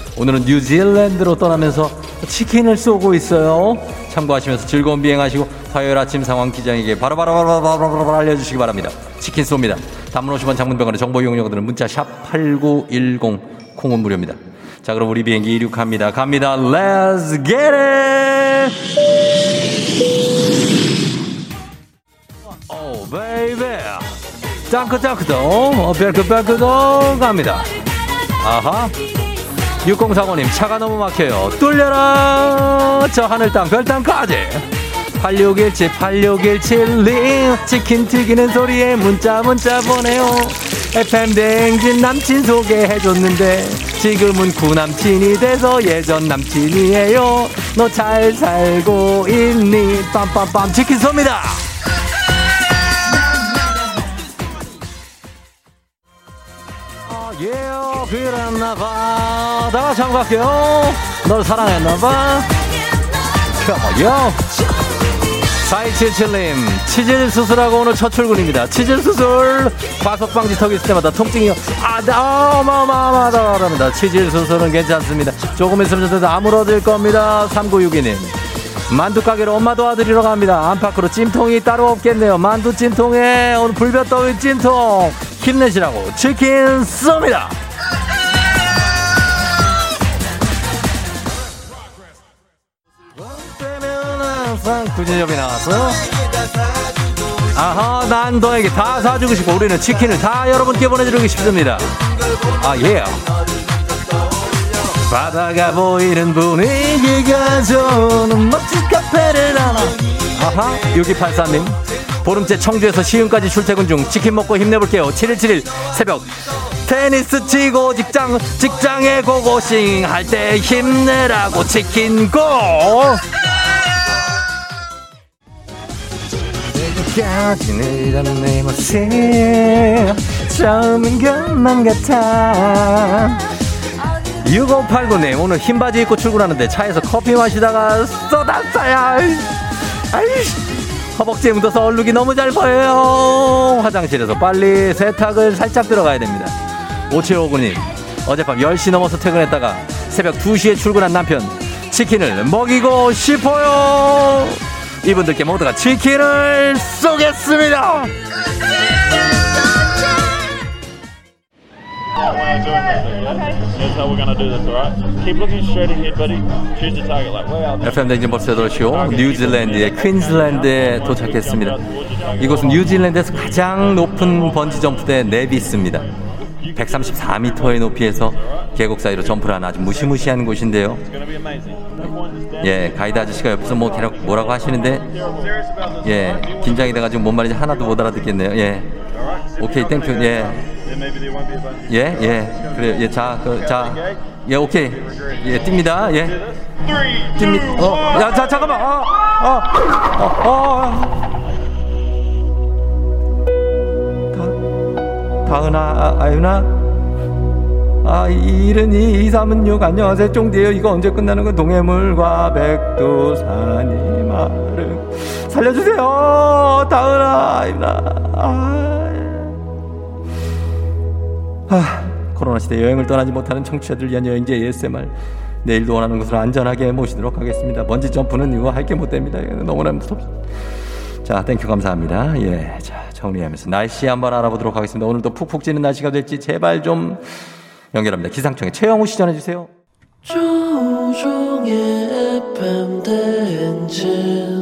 오늘은 뉴질랜드로 떠나면서 치킨을 쏘고 있어요. 참고하시면서 즐거운 비행하시고 화요일 아침 상황 기장에게 바로바로바로바로 알려주시기 바랍니다. 치킨 쏩니다. 단문 50원 장문병원의 정보 이용료들은 문자 샵 8910 콩은 무료입니다. 자 그럼 우리 비행기 이륙합니다. 갑니다. Let's get it! 오 베이베 땅크 땅크동 어, 벨크 벨크동 갑니다 아하 6045님 차가 너무 막혀요. 뚫려라. 저 하늘 땅 별 땅까지. 8617 8617님 치킨 튀기는 소리에 문자 문자 보내요. FM 대행진 남친 소개해줬는데 지금은 구남친이 돼서 예전 남친이에요. 너 잘 살고 있니? 빰빰빰 치킨 쏩니다 예요 그랬나봐 다 같이 한번 갈게요. 널 사랑했나봐. 컴온요 4277님 치질 수술하고 오늘 첫 출근입니다. 치질 수술. 과속방지 턱 있을 때마다 통증이 아다 어마어마하다랍니다. 치질 수술은 괜찮습니다. 조금 있으면 저도 아물어질 겁니다. 3962님. 만두 가게로 엄마 도와드리러 갑니다. 안팎으로 찜통이 따로 없겠네요. 만두 찜통에 오늘 불볕 더위 찜통 힘내시라고 치킨 쏩니다. 항상 구진엽이 나왔어요 아하 난 너에게 다 사주고 싶고 우리는 치킨을 다 여러분께 보내드리고 싶습니다. 아 예. 바다가 보이는 분위기가 좋은 멋진 카페를 하나. 아하 6283님 보름째 청주에서 시흥까지 출퇴근 중 치킨 먹고 힘내볼게요. 7171 새벽. 테니스 치고 직장 직장에 고고싱 할 때 힘내라고 치킨 고! 까지는 내 모습 처음인 것만 같아. 6589님 오늘 흰바지 입고 출근하는데 차에서 커피 마시다가 쏟았어요. 아이씨 허벅지에 묻어서 얼룩이 너무 잘 보여요. 화장실에서 빨리 세탁을 살짝 들어가야 됩니다. 5759님 어젯밤 10시 넘어서 퇴근했다가 새벽 2시에 출근한 남편 치킨을 먹이고 싶어요. 이분들께 모두가 치킨을 쏘겠습니다 That's how we're gonna do this, alright? Keep looking straight ahead, buddy. Choose the target, like way out. FM 댕진 8시오 뉴질랜드의 퀸즐랜드에 도착했습니다. 이곳은 뉴질랜드에서 가장 높은 번지 점프대 네비스입니다. 134m의 높이에서 계곡 사이로 점프를 하는 아주 무시무시한 곳인데요. 예 가이드 아저씨가 옆에서 뭐 뭐라고 하시는데 예 긴장이 돼가지고 뭔 말인지 하나도 못 알아듣겠네요. 예. 오케이 thank you 예 예, 예. 그래요. 예, 자, 그, 자. 예, 오케이. 예, 띱니다. 예. 띱니다. 어, 야, 자, 잠깐만. 어, 어, 어, 어. 다, 다은아, 아, 아유나. 아, 이일은 이, 2, 3은 6. 안녕하세요. 쫑디에요. 이거 언제 끝나는 거? 동해물과 백두산이 마른. 살려주세요. 다은아, 아유나. 아. 아, 코로나 시대 여행을 떠나지 못하는 청취자들 위한 여행지 ASMR 내일도 원하는 곳으로 안전하게 모시도록 하겠습니다. 번지 점프는 이거 할게 못 됩니다. 너무나 무섭습니다. 자, thank you 감사합니다. 예, 자 정리하면서 날씨 한번 알아보도록 하겠습니다. 오늘도 푹푹 찌는 날씨가 될지 제발 좀 연결합니다. 기상청에 최영우 씨 전해 주세요. 조종의 FM 대행진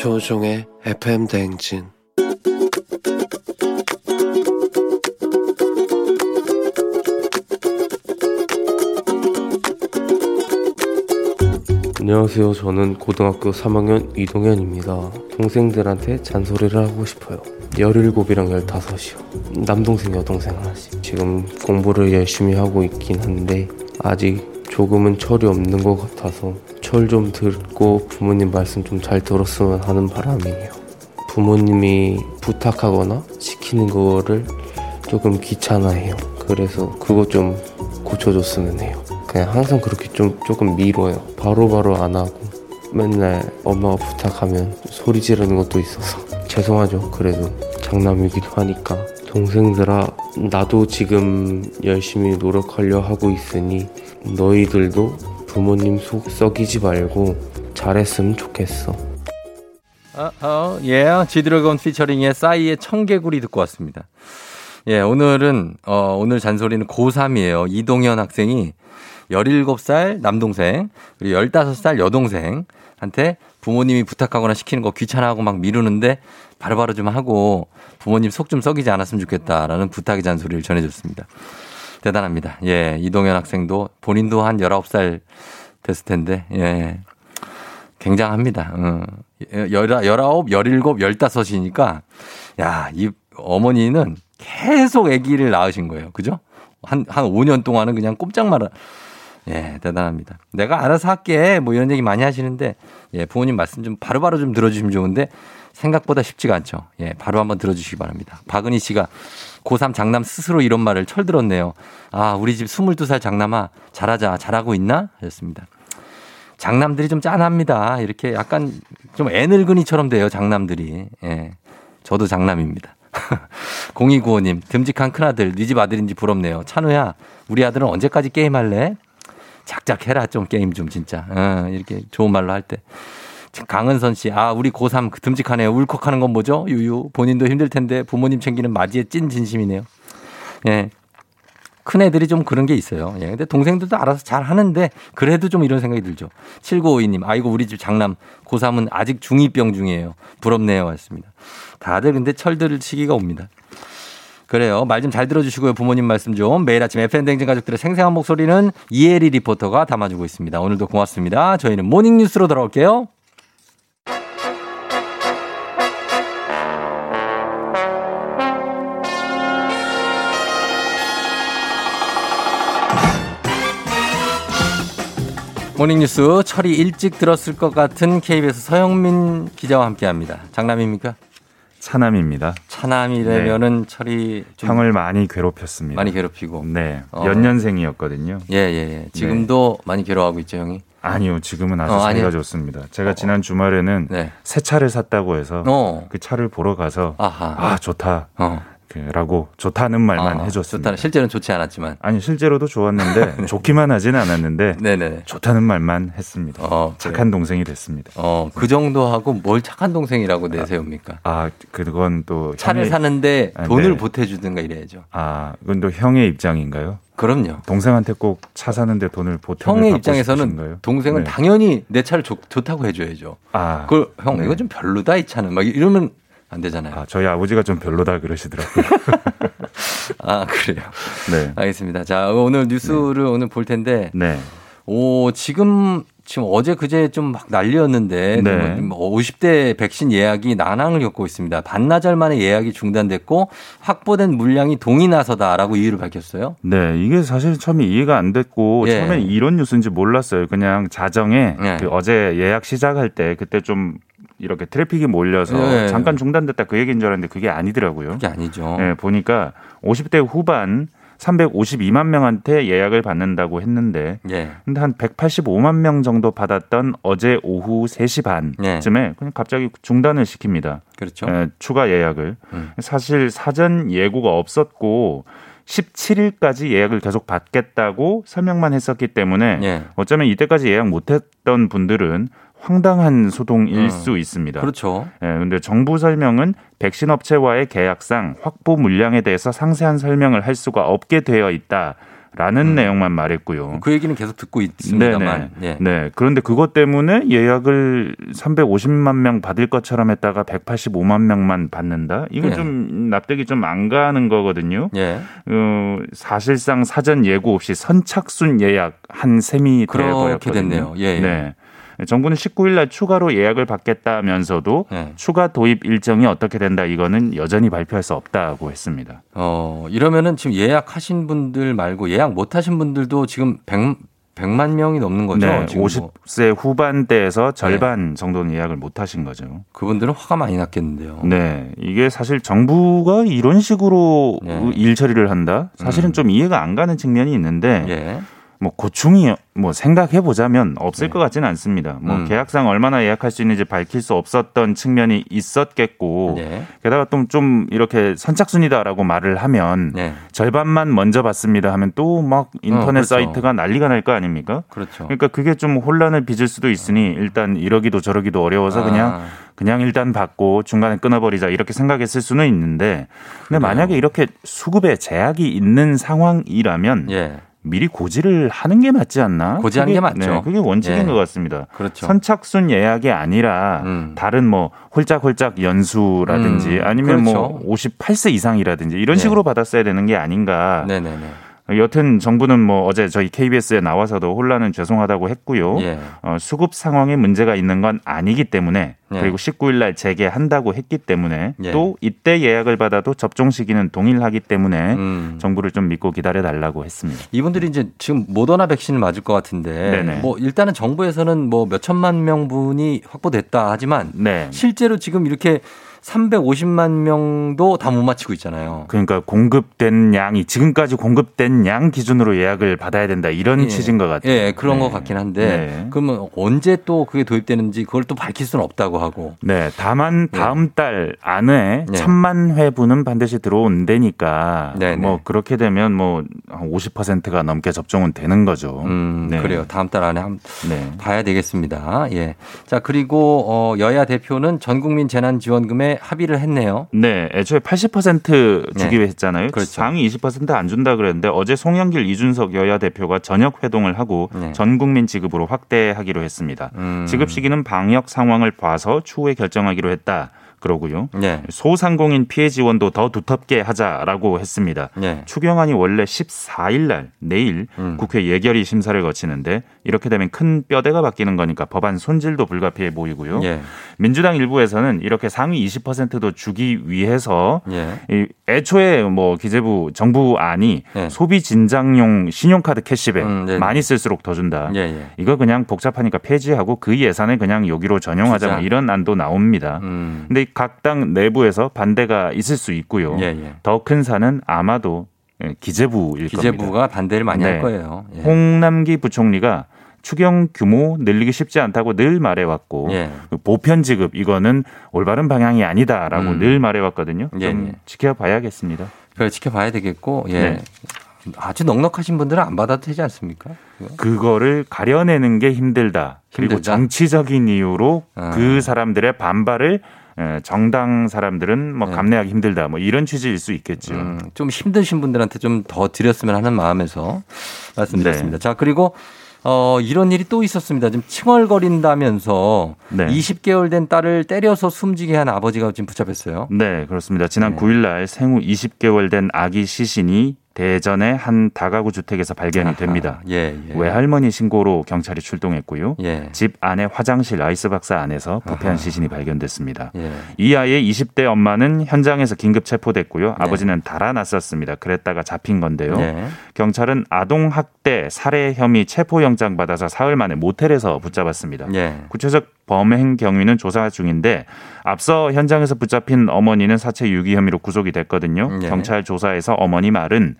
조종의 FM 대행진 안녕하세요. 저는 고등학교 3학년 이동현입니다. 동생들한테 잔소리를 하고 싶어요. 17이랑 15이요. 남동생, 여동생 하나씩. 지금 공부를 열심히 하고 있긴 한데, 아직 조금은 철이 없는 것 같아서 철 좀 듣고 부모님 말씀 좀 잘 들었으면 하는 바람이에요. 부모님이 부탁하거나 시키는 거를 조금 귀찮아해요. 그래서 그거 좀 고쳐줬으면 해요. 그냥 항상 그렇게 좀 조금 미뤄요. 바로 바로 안 하고 맨날 엄마가 부탁하면 소리 지르는 것도 있어서 죄송하죠. 그래도 장남이기도 하니까 동생들아 나도 지금 열심히 노력하려 하고 있으니 너희들도 부모님 속 썩이지 말고 잘했으면 좋겠어. 어, 어, 예, 지드래곤 피처링의 싸이의 청개구리 듣고 왔습니다. 예, 오늘은, 어, 오늘 잔소리는 고3이에요. 이동현 학생이 17살 남동생, 그리고 15살 여동생한테 부모님이 부탁하거나 시키는 거 귀찮아하고 막 미루는데 바로바로 좀 하고 부모님 속 좀 썩이지 않았으면 좋겠다라는 부탁의 잔소리를 전해줬습니다. 대단합니다. 예, 이동현 학생도 본인도 한 19살 됐을 텐데, 예. 굉장합니다. 어. 열아, 열아홉, 열일곱, 열다섯이니까, 야, 이 어머니는 계속 아기를 낳으신 거예요. 그죠? 한, 한 5년 동안은 그냥 꼼짝 말아. 예, 대단합니다. 내가 알아서 할게. 뭐 이런 얘기 많이 하시는데, 예, 부모님 말씀 좀 바로바로 좀 들어주시면 좋은데, 생각보다 쉽지가 않죠. 예, 바로 한번 들어주시기 바랍니다. 박은희 씨가 고3 장남 스스로 이런 말을 철들었네요. 아, 우리 집 22살 장남아, 잘하자, 잘하고 있나? 하셨습니다. 장남들이 좀 짠합니다. 이렇게 약간 좀 애늙은이처럼 돼요, 장남들이. 예. 저도 장남입니다. 0295님, 듬직한 큰아들, 네 집 아들인지 부럽네요. 찬우야, 우리 아들은 언제까지 게임할래? 작작 해라, 좀 게임 좀 진짜. 어, 이렇게 좋은 말로 할 때. 강은선 씨, 아, 우리 고3 그 듬직하네요. 울컥하는 건 뭐죠? 유유. 본인도 힘들 텐데 부모님 챙기는 마지의 찐 진심이네요. 예. 큰 애들이 좀 그런 게 있어요. 예. 근데 동생들도 알아서 잘 하는데 그래도 좀 이런 생각이 들죠. 7952님, 아이고, 우리 집 장남 고3은 아직 중2병 중이에요. 부럽네요. 하셨습니다. 다들 근데 철들 시기가 옵니다. 그래요. 말 좀 잘 들어주시고요. 부모님 말씀 좀. 매일 아침 FM댕진 가족들의 생생한 목소리는 이혜리 리포터가 담아주고 있습니다. 오늘도 고맙습니다. 저희는 모닝뉴스로 돌아올게요. 모닝뉴스 철이 일찍 들었을 것 같은 KBS 서영민 기자와 함께합니다. 장남입니까? 차남입니다. 차남이라면은 철이 좀 형을 많이 괴롭혔습니다. 많이 괴롭히고. 네. 어. 연년생이었거든요. 예, 예, 예. 지금도 많이 괴로워하고 있죠, 형이? 아니요, 지금은 아주 어, 사이가? 좋습니다. 제가 지난 주말에는 새 차를 샀다고 해서 어. 그 차를 보러 가서 아하. 아 좋다. 어. 라고 좋다는 말만 아, 해줬습니다. 좋다는 실제로는 좋지 않았지만. 아니 실제로도 좋았는데 좋기만 하진 않았는데 네네. 좋다는 말만 했습니다. 어, 착한 동생이 됐습니다. 어, 그 정도 하고 뭘 착한 동생이라고 내세웁니까? 아 그건 또 차를 형의- 사는데 아, 돈을 네. 보태주든가 이래야죠. 아 그건 또 형의 입장인가요? 그럼요. 동생한테 꼭 차 사는데 돈을 보탬을 형의 입장에서는 싶으신가요? 동생은 네. 당연히 내 차를 좋, 좋다고 해줘야죠. 아, 그걸 형 네. 이거 좀 별로다 이 차는 막 이러면 안 되잖아요. 아, 저희 아버지가 좀 별로다 그러시더라고요. 아 그래요. 네. 알겠습니다. 자 오늘 뉴스를 오늘 볼 텐데. 네. 오 지금 지금 어제 그제 좀 막 난리였는데 네. 뭐 50대 백신 예약이 난항을 겪고 있습니다. 반나절 만에 예약이 중단됐고 확보된 물량이 동이 나서다라고 이유를 밝혔어요. 네, 이게 사실 처음에 이해가 안 됐고 예. 처음에 이런 뉴스인지 몰랐어요. 그냥 자정에 예. 그 어제 예약 시작할 때 그때 좀 이렇게 트래픽이 몰려서 예. 잠깐 중단됐다 그 얘기인 줄 알았는데 그게 아니더라고요. 그게 아니죠. 네, 보니까 50대 후반 352만 명한테 예약을 받는다고 했는데 예. 근데 한 185만 명 정도 받았던 어제 오후 3시 예. 반쯤에 그냥 갑자기 중단을 시킵니다. 그렇죠. 예, 추가 예약을. 음. 사실 사전 예고가 없었고 17일까지 예약을 계속 받겠다고 설명만 했었기 때문에 예. 어쩌면 이때까지 예약 못했던 분들은 황당한 소동일 음. 수 있습니다. 그렇죠. 예, 근데 정부 설명은 백신 업체와의 계약상 확보 물량에 대해서 상세한 설명을 할 수가 없게 되어 있다. 라는 내용만 말했고요. 그 얘기는 계속 듣고 있습니다만. 네네. 네. 그런데 그것 때문에 예약을 350만 명 받을 것처럼 했다가 185만 명만 받는다? 이건 예. 좀 납득이 좀 안 가는 거거든요. 예. 어, 사실상 사전 예고 없이 선착순 예약 한 셈이 그렇게 돼버렸거든요. 됐네요. 예, 예. 네. 정부는 19일 날 추가로 예약을 받겠다면서도 네. 추가 도입 일정이 어떻게 된다 이거는 여전히 발표할 수 없다고 했습니다. 어, 이러면은 지금 예약하신 분들 말고 예약 못 하신 분들도 지금 100, 100만 명이 넘는 거죠? 네, 지금 뭐. 50세 후반대에서 절반 정도는 예약을 못 하신 거죠. 그분들은 화가 많이 났겠는데요. 네, 이게 사실 정부가 이런 식으로 네. 일 처리를 한다? 사실은 음. 좀 이해가 안 가는 측면이 있는데 예. 뭐 고충이 뭐 생각해 보자면 없을 것 같지는 않습니다. 뭐 음. 계약상 얼마나 예약할 수 있는지 밝힐 수 없었던 측면이 있었겠고 네. 게다가 또 좀 이렇게 선착순이다라고 말을 하면 네. 절반만 먼저 받습니다 하면 또 막 인터넷 어, 그렇죠. 사이트가 난리가 날 거 아닙니까? 그렇죠. 그러니까 그게 좀 혼란을 빚을 수도 있으니 일단 이러기도 저러기도 어려워서 아. 그냥 그냥 일단 받고 중간에 끊어버리자 이렇게 생각했을 수는 있는데 근데 만약에 이렇게 수급에 제약이 있는 상황이라면 예. 미리 고지를 하는 게 맞지 않나? 고지하는 그게, 게 맞죠. 네, 그게 원칙인 예. 것 같습니다. 그렇죠. 선착순 예약이 아니라 음. 다른 뭐 홀짝홀짝 연수라든지 음, 아니면 그렇죠. 뭐 58세 이상이라든지 이런 네. 식으로 받았어야 되는 게 아닌가. 네네네. 여튼 정부는 뭐 어제 저희 KBS에 나와서도 혼란은 죄송하다고 했고요. 예. 어, 수급 상황에 문제가 있는 건 아니기 때문에 네. 그리고 19일 날 재개한다고 했기 때문에 예. 또 이때 예약을 받아도 접종 시기는 동일하기 때문에 음. 정부를 좀 믿고 기다려 달라고 했습니다. 이분들이 이제 지금 모더나 백신을 맞을 것 같은데 네네. 뭐 일단은 정부에서는 뭐 몇 천만 명분이 확보됐다 하지만 네. 실제로 지금 이렇게 350만 명도 다 못 맞히고 있잖아요. 그러니까 공급된 양이 지금까지 공급된 양 기준으로 예약을 받아야 된다 이런 예. 취지인 것 같아요. 예, 그런 네. 것 같긴 한데 네. 그러면 언제 또 그게 도입되는지 그걸 또 밝힐 수는 없다고 하고. 네, 다만 다음 달 안에 네. 천만 회분은 반드시 들어온다니까 네, 네. 뭐 그렇게 되면 뭐 50%가 넘게 접종은 되는 거죠. 음, 네. 그래요. 다음 달 안에 한 네. 봐야 되겠습니다. 예. 자, 그리고 어 여야 대표는 전 국민 재난 지원금에 합의를 했네요. 네, 애초에 80% 주기로 네. 했잖아요. 그렇죠. 상위 20%안 준다 그랬는데 어제 송영길 이준석 여야 대표가 저녁 회동을 하고 네. 전 국민 지급으로 확대하기로 했습니다. 음. 지급 시기는 방역 상황을 봐서 추후에 결정하기로 했다. 그러고요. 네. 소상공인 피해 지원도 더 두텁게 하자라고 했습니다. 네. 추경안이 원래 14일 날 내일 음. 국회 예결위 심사를 거치는데 이렇게 되면 큰 뼈대가 바뀌는 거니까 법안 손질도 불가피해 보이고요. 예. 민주당 일부에서는 이렇게 상위 20%도 주기 위해서 예. 이 애초에 뭐 기재부 정부 안이 네. 소비 진작용 신용카드 캐시백 음. 많이 쓸수록 더 준다. 예, 예. 이거 그냥 복잡하니까 폐지하고 그 예산을 그냥 여기로 전용하자. 뭐 이런 안도 나옵니다. 음. 근데 각 당 내부에서 반대가 있을 수 있고요. 예, 예. 더큰 산은 아마도 예, 기재부일 겁니다. 기재부가 반대를 많이 할 네. 거예요. 예. 홍남기 부총리가 추경 규모 늘리기 쉽지 않다고 늘 말해왔고 예. 그 보편 지급 이거는 올바른 방향이 아니다라고 음. 늘 말해왔거든요. 좀 예, 예. 지켜봐야겠습니다. 그걸 지켜봐야 되겠고, 예. 네. 아주 넉넉하신 분들은 안 받아도 되지 않습니까? 그거? 그거를 가려내는 게 힘들다. 그리고 힘들다? 정치적인 이유로 아. 그 사람들의 반발을 에, 정당 사람들은 뭐 네. 감내하기 힘들다. 뭐 이런 취지일 수 있겠죠. 음, 좀 힘드신 분들한테 좀 더 드렸으면 하는 마음에서 말씀드렸습니다. 자, 그리고 어, 이런 일이 또 있었습니다. 지금 칭얼거린다면서 네. 20개월 된 딸을 때려서 숨지게 한 아버지가 지금 붙잡혔어요. 네, 그렇습니다. 지난 네. 9일 날 생후 20개월 된 아기 시신이 대전의 한 다가구 주택에서 발견이 아하, 됩니다. 예, 예. 외할머니 신고로 경찰이 출동했고요. 예. 집 안에 화장실 아이스박스 안에서 부패한 아하. 시신이 발견됐습니다. 예. 이 아이의 20대 엄마는 현장에서 긴급 체포됐고요. 네. 아버지는 달아났었습니다. 그랬다가 잡힌 건데요. 네. 경찰은 아동 학대 살해 혐의 체포 영장 받아서 사흘 만에 모텔에서 붙잡았습니다. 예. 구체적 범행 경위는 조사 중인데 앞서 현장에서 붙잡힌 어머니는 사체 유기 혐의로 구속이 됐거든요. 예. 경찰 조사에서 어머니 말은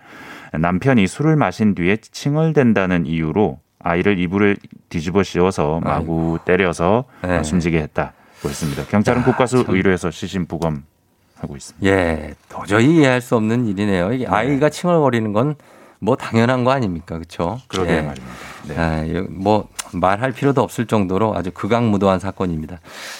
남편이 술을 마신 뒤에 칭얼댄다는 이유로 아이를 이불을 뒤집어 씌워서 마구 때려서 네. 숨지게 했다고 했습니다. 경찰은 야, 국가수 참. 의뢰해서 시신 부검 하고 있습니다. 예. 도저히 이해할 수 없는 일이네요. 이게 아이가 칭얼거리는 건 뭐 당연한 거 아닙니까? 그렇죠? 그러게 말입니다. 네. 아, 예, 뭐 말할 필요도 없을 정도로 아주 극악무도한 사건입니다.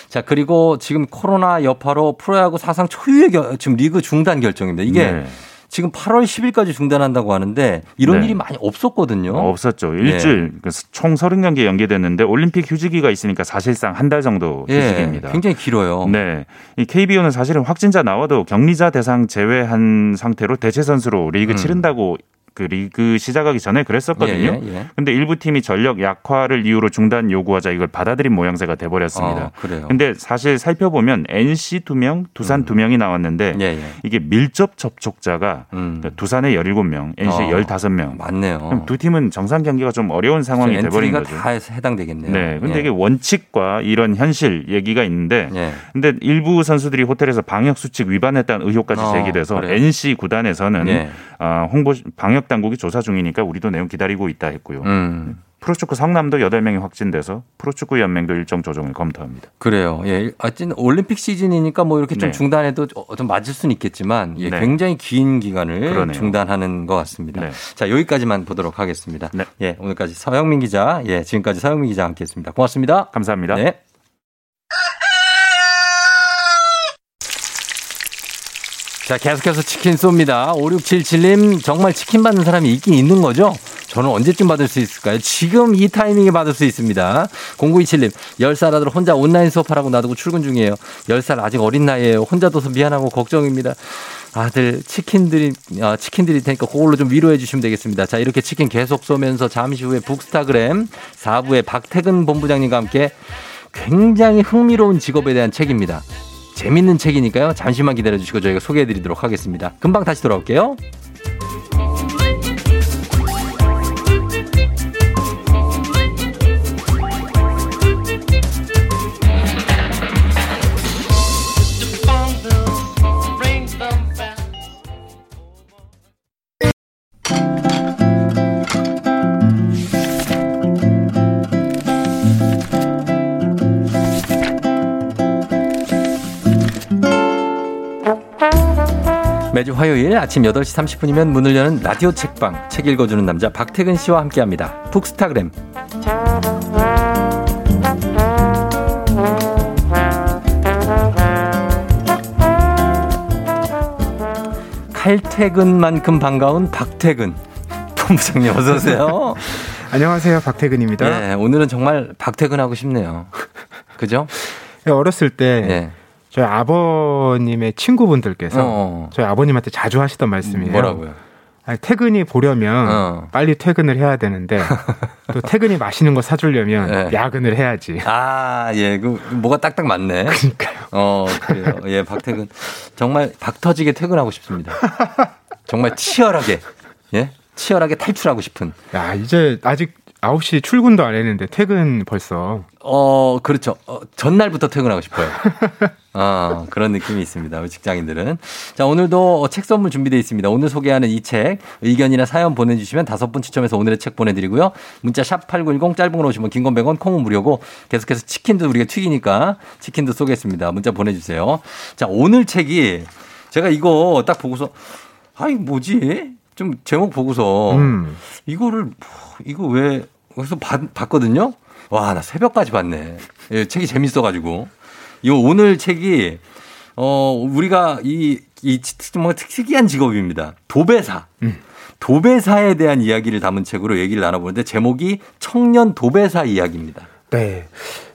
자 그리고 지금 코로나 여파로 프로야구 사상 초유의 겨- 지금 리그 중단 결정입니다. 이게 네. 지금 8월 10일까지 중단한다고 하는데 이런 네. 일이 많이 없었거든요. 없었죠. 일주일 그총 30경기 연기됐는데 올림픽 휴지기가 있으니까 사실상 한 달 정도 예, 휴지기입니다. 굉장히 길어요. 네. 이 KBO는 사실은 확진자 나와도 격리자 대상 제외한 상태로 대체 선수로 리그 음. 치른다고 그 리그 시작하기 전에 그랬었거든요. 예, 예, 예. 근데 일부 팀이 전력 약화를 이유로 중단 요구하자 이걸 받아들인 모양새가 돼 버렸습니다. 어, 그래요. 근데 사실 살펴보면 NC 두 명, 두산 두 명이 나왔는데 예, 예. 이게 밀접 접촉자가 그러니까 두산에 17명, NC에 어, 15명. 맞네요. 그럼 두 팀은 정상 경기가 좀 어려운 상황이 돼 버린 거죠. 다 해당되겠네요. 네. 근데 예. 이게 원칙과 이런 현실 얘기가 있는데 예. 근데 일부 선수들이 호텔에서 방역 수칙 위반했다는 의혹까지 어, 제기돼서 그래요? NC 구단에서는 예. 아, 홍보 방역 당국이 조사 중이니까 우리도 내용 기다리고 있다 했고요. 음. 프로축구 성남도 8명이 확진돼서 프로축구 연맹도 일정 조정을 검토합니다. 그래요. 예. 하여튼 올림픽 시즌이니까 뭐 이렇게 좀 네. 중단해도 어, 좀 맞을 수는 있겠지만 예, 네. 굉장히 긴 기간을 그러네요. 중단하는 것 같습니다. 네. 자, 여기까지만 보도록 하겠습니다. 예, 오늘까지 서영민 기자, 예, 지금까지 서영민 기자 함께 했습니다. 고맙습니다. 감사합니다. 네. 자, 계속해서 치킨 쏩니다. 5677님, 정말 치킨 받는 사람이 있긴 있는 거죠? 저는 언제쯤 받을 수 있을까요? 지금 이 타이밍에 받을 수 있습니다. 0927님, 10살 아들 혼자 온라인 수업하라고 놔두고 출근 중이에요. 10살 아직 어린 나이에요. 혼자 둬서 미안하고 걱정입니다. 아들, 치킨들이, 아, 치킨 드릴 테니까 그걸로 좀 위로해 주시면 되겠습니다. 자, 이렇게 치킨 계속 쏘면서 잠시 후에 북스타그램 4부의 박태근 본부장님과 함께 굉장히 흥미로운 직업에 대한 책입니다. 재밌는 책이니까요. 잠시만 기다려 주시고 저희가 소개해 드리도록 하겠습니다. 금방 다시 돌아올게요. 매주 화요일 아침 8시 30분이면 문을 여는 라디오 책방 책 읽어주는 남자 박태근 씨와 함께합니다. 북스타그램 칼퇴근만큼 반가운 박태근 본부장님 어서 오세요. 안녕하세요, 박태근입니다. 네, 오늘은 정말 박태근하고 싶네요. 그죠? 어렸을 때 네. 저희 아버님의 친구분들께서 어. 저희 아버님한테 자주 하시던 말씀이에요. 뭐라고요? 아니, 퇴근이 보려면 어. 빨리 퇴근을 해야 되는데 또 퇴근이 맛있는 거 사주려면 네. 야근을 해야지. 아, 예, 그 뭐가 딱딱 맞네. 그러니까요. 어, 그래요. 예, 박태근 정말 박 터지게 퇴근하고 싶습니다. 정말 치열하게 예, 치열하게 탈출하고 싶은. 야, 이제 아직 9시 출근도 안 했는데 퇴근 벌써. 어, 그렇죠. 어, 전날부터 퇴근하고 싶어요. 아, 그런 느낌이 있습니다. 우리 직장인들은. 자, 오늘도 책 선물 준비되어 있습니다. 오늘 소개하는 이 책, 의견이나 사연 보내주시면 다섯 분 추첨해서 오늘의 책 보내드리고요. 문자 샵 8910 짧은 걸 오시면 긴건 100원, 콩은 무료고 계속해서 치킨도 우리가 튀기니까 치킨도 쏘겠습니다. 문자 보내주세요. 자, 오늘 책이 제가 이거 딱 보고서, 아이, 뭐지? 좀 제목 보고서 음. 이거를, 이거 왜, 그래서 봤, 봤거든요? 와, 나 새벽까지 봤네. 예, 책이 재밌어가지고. 이 오늘 책이, 어, 우리가 이, 이 정말 특이한 직업입니다. 도배사. 도배사에 대한 이야기를 담은 책으로 얘기를 나눠보는데 제목이 청년 도배사 이야기입니다. 네.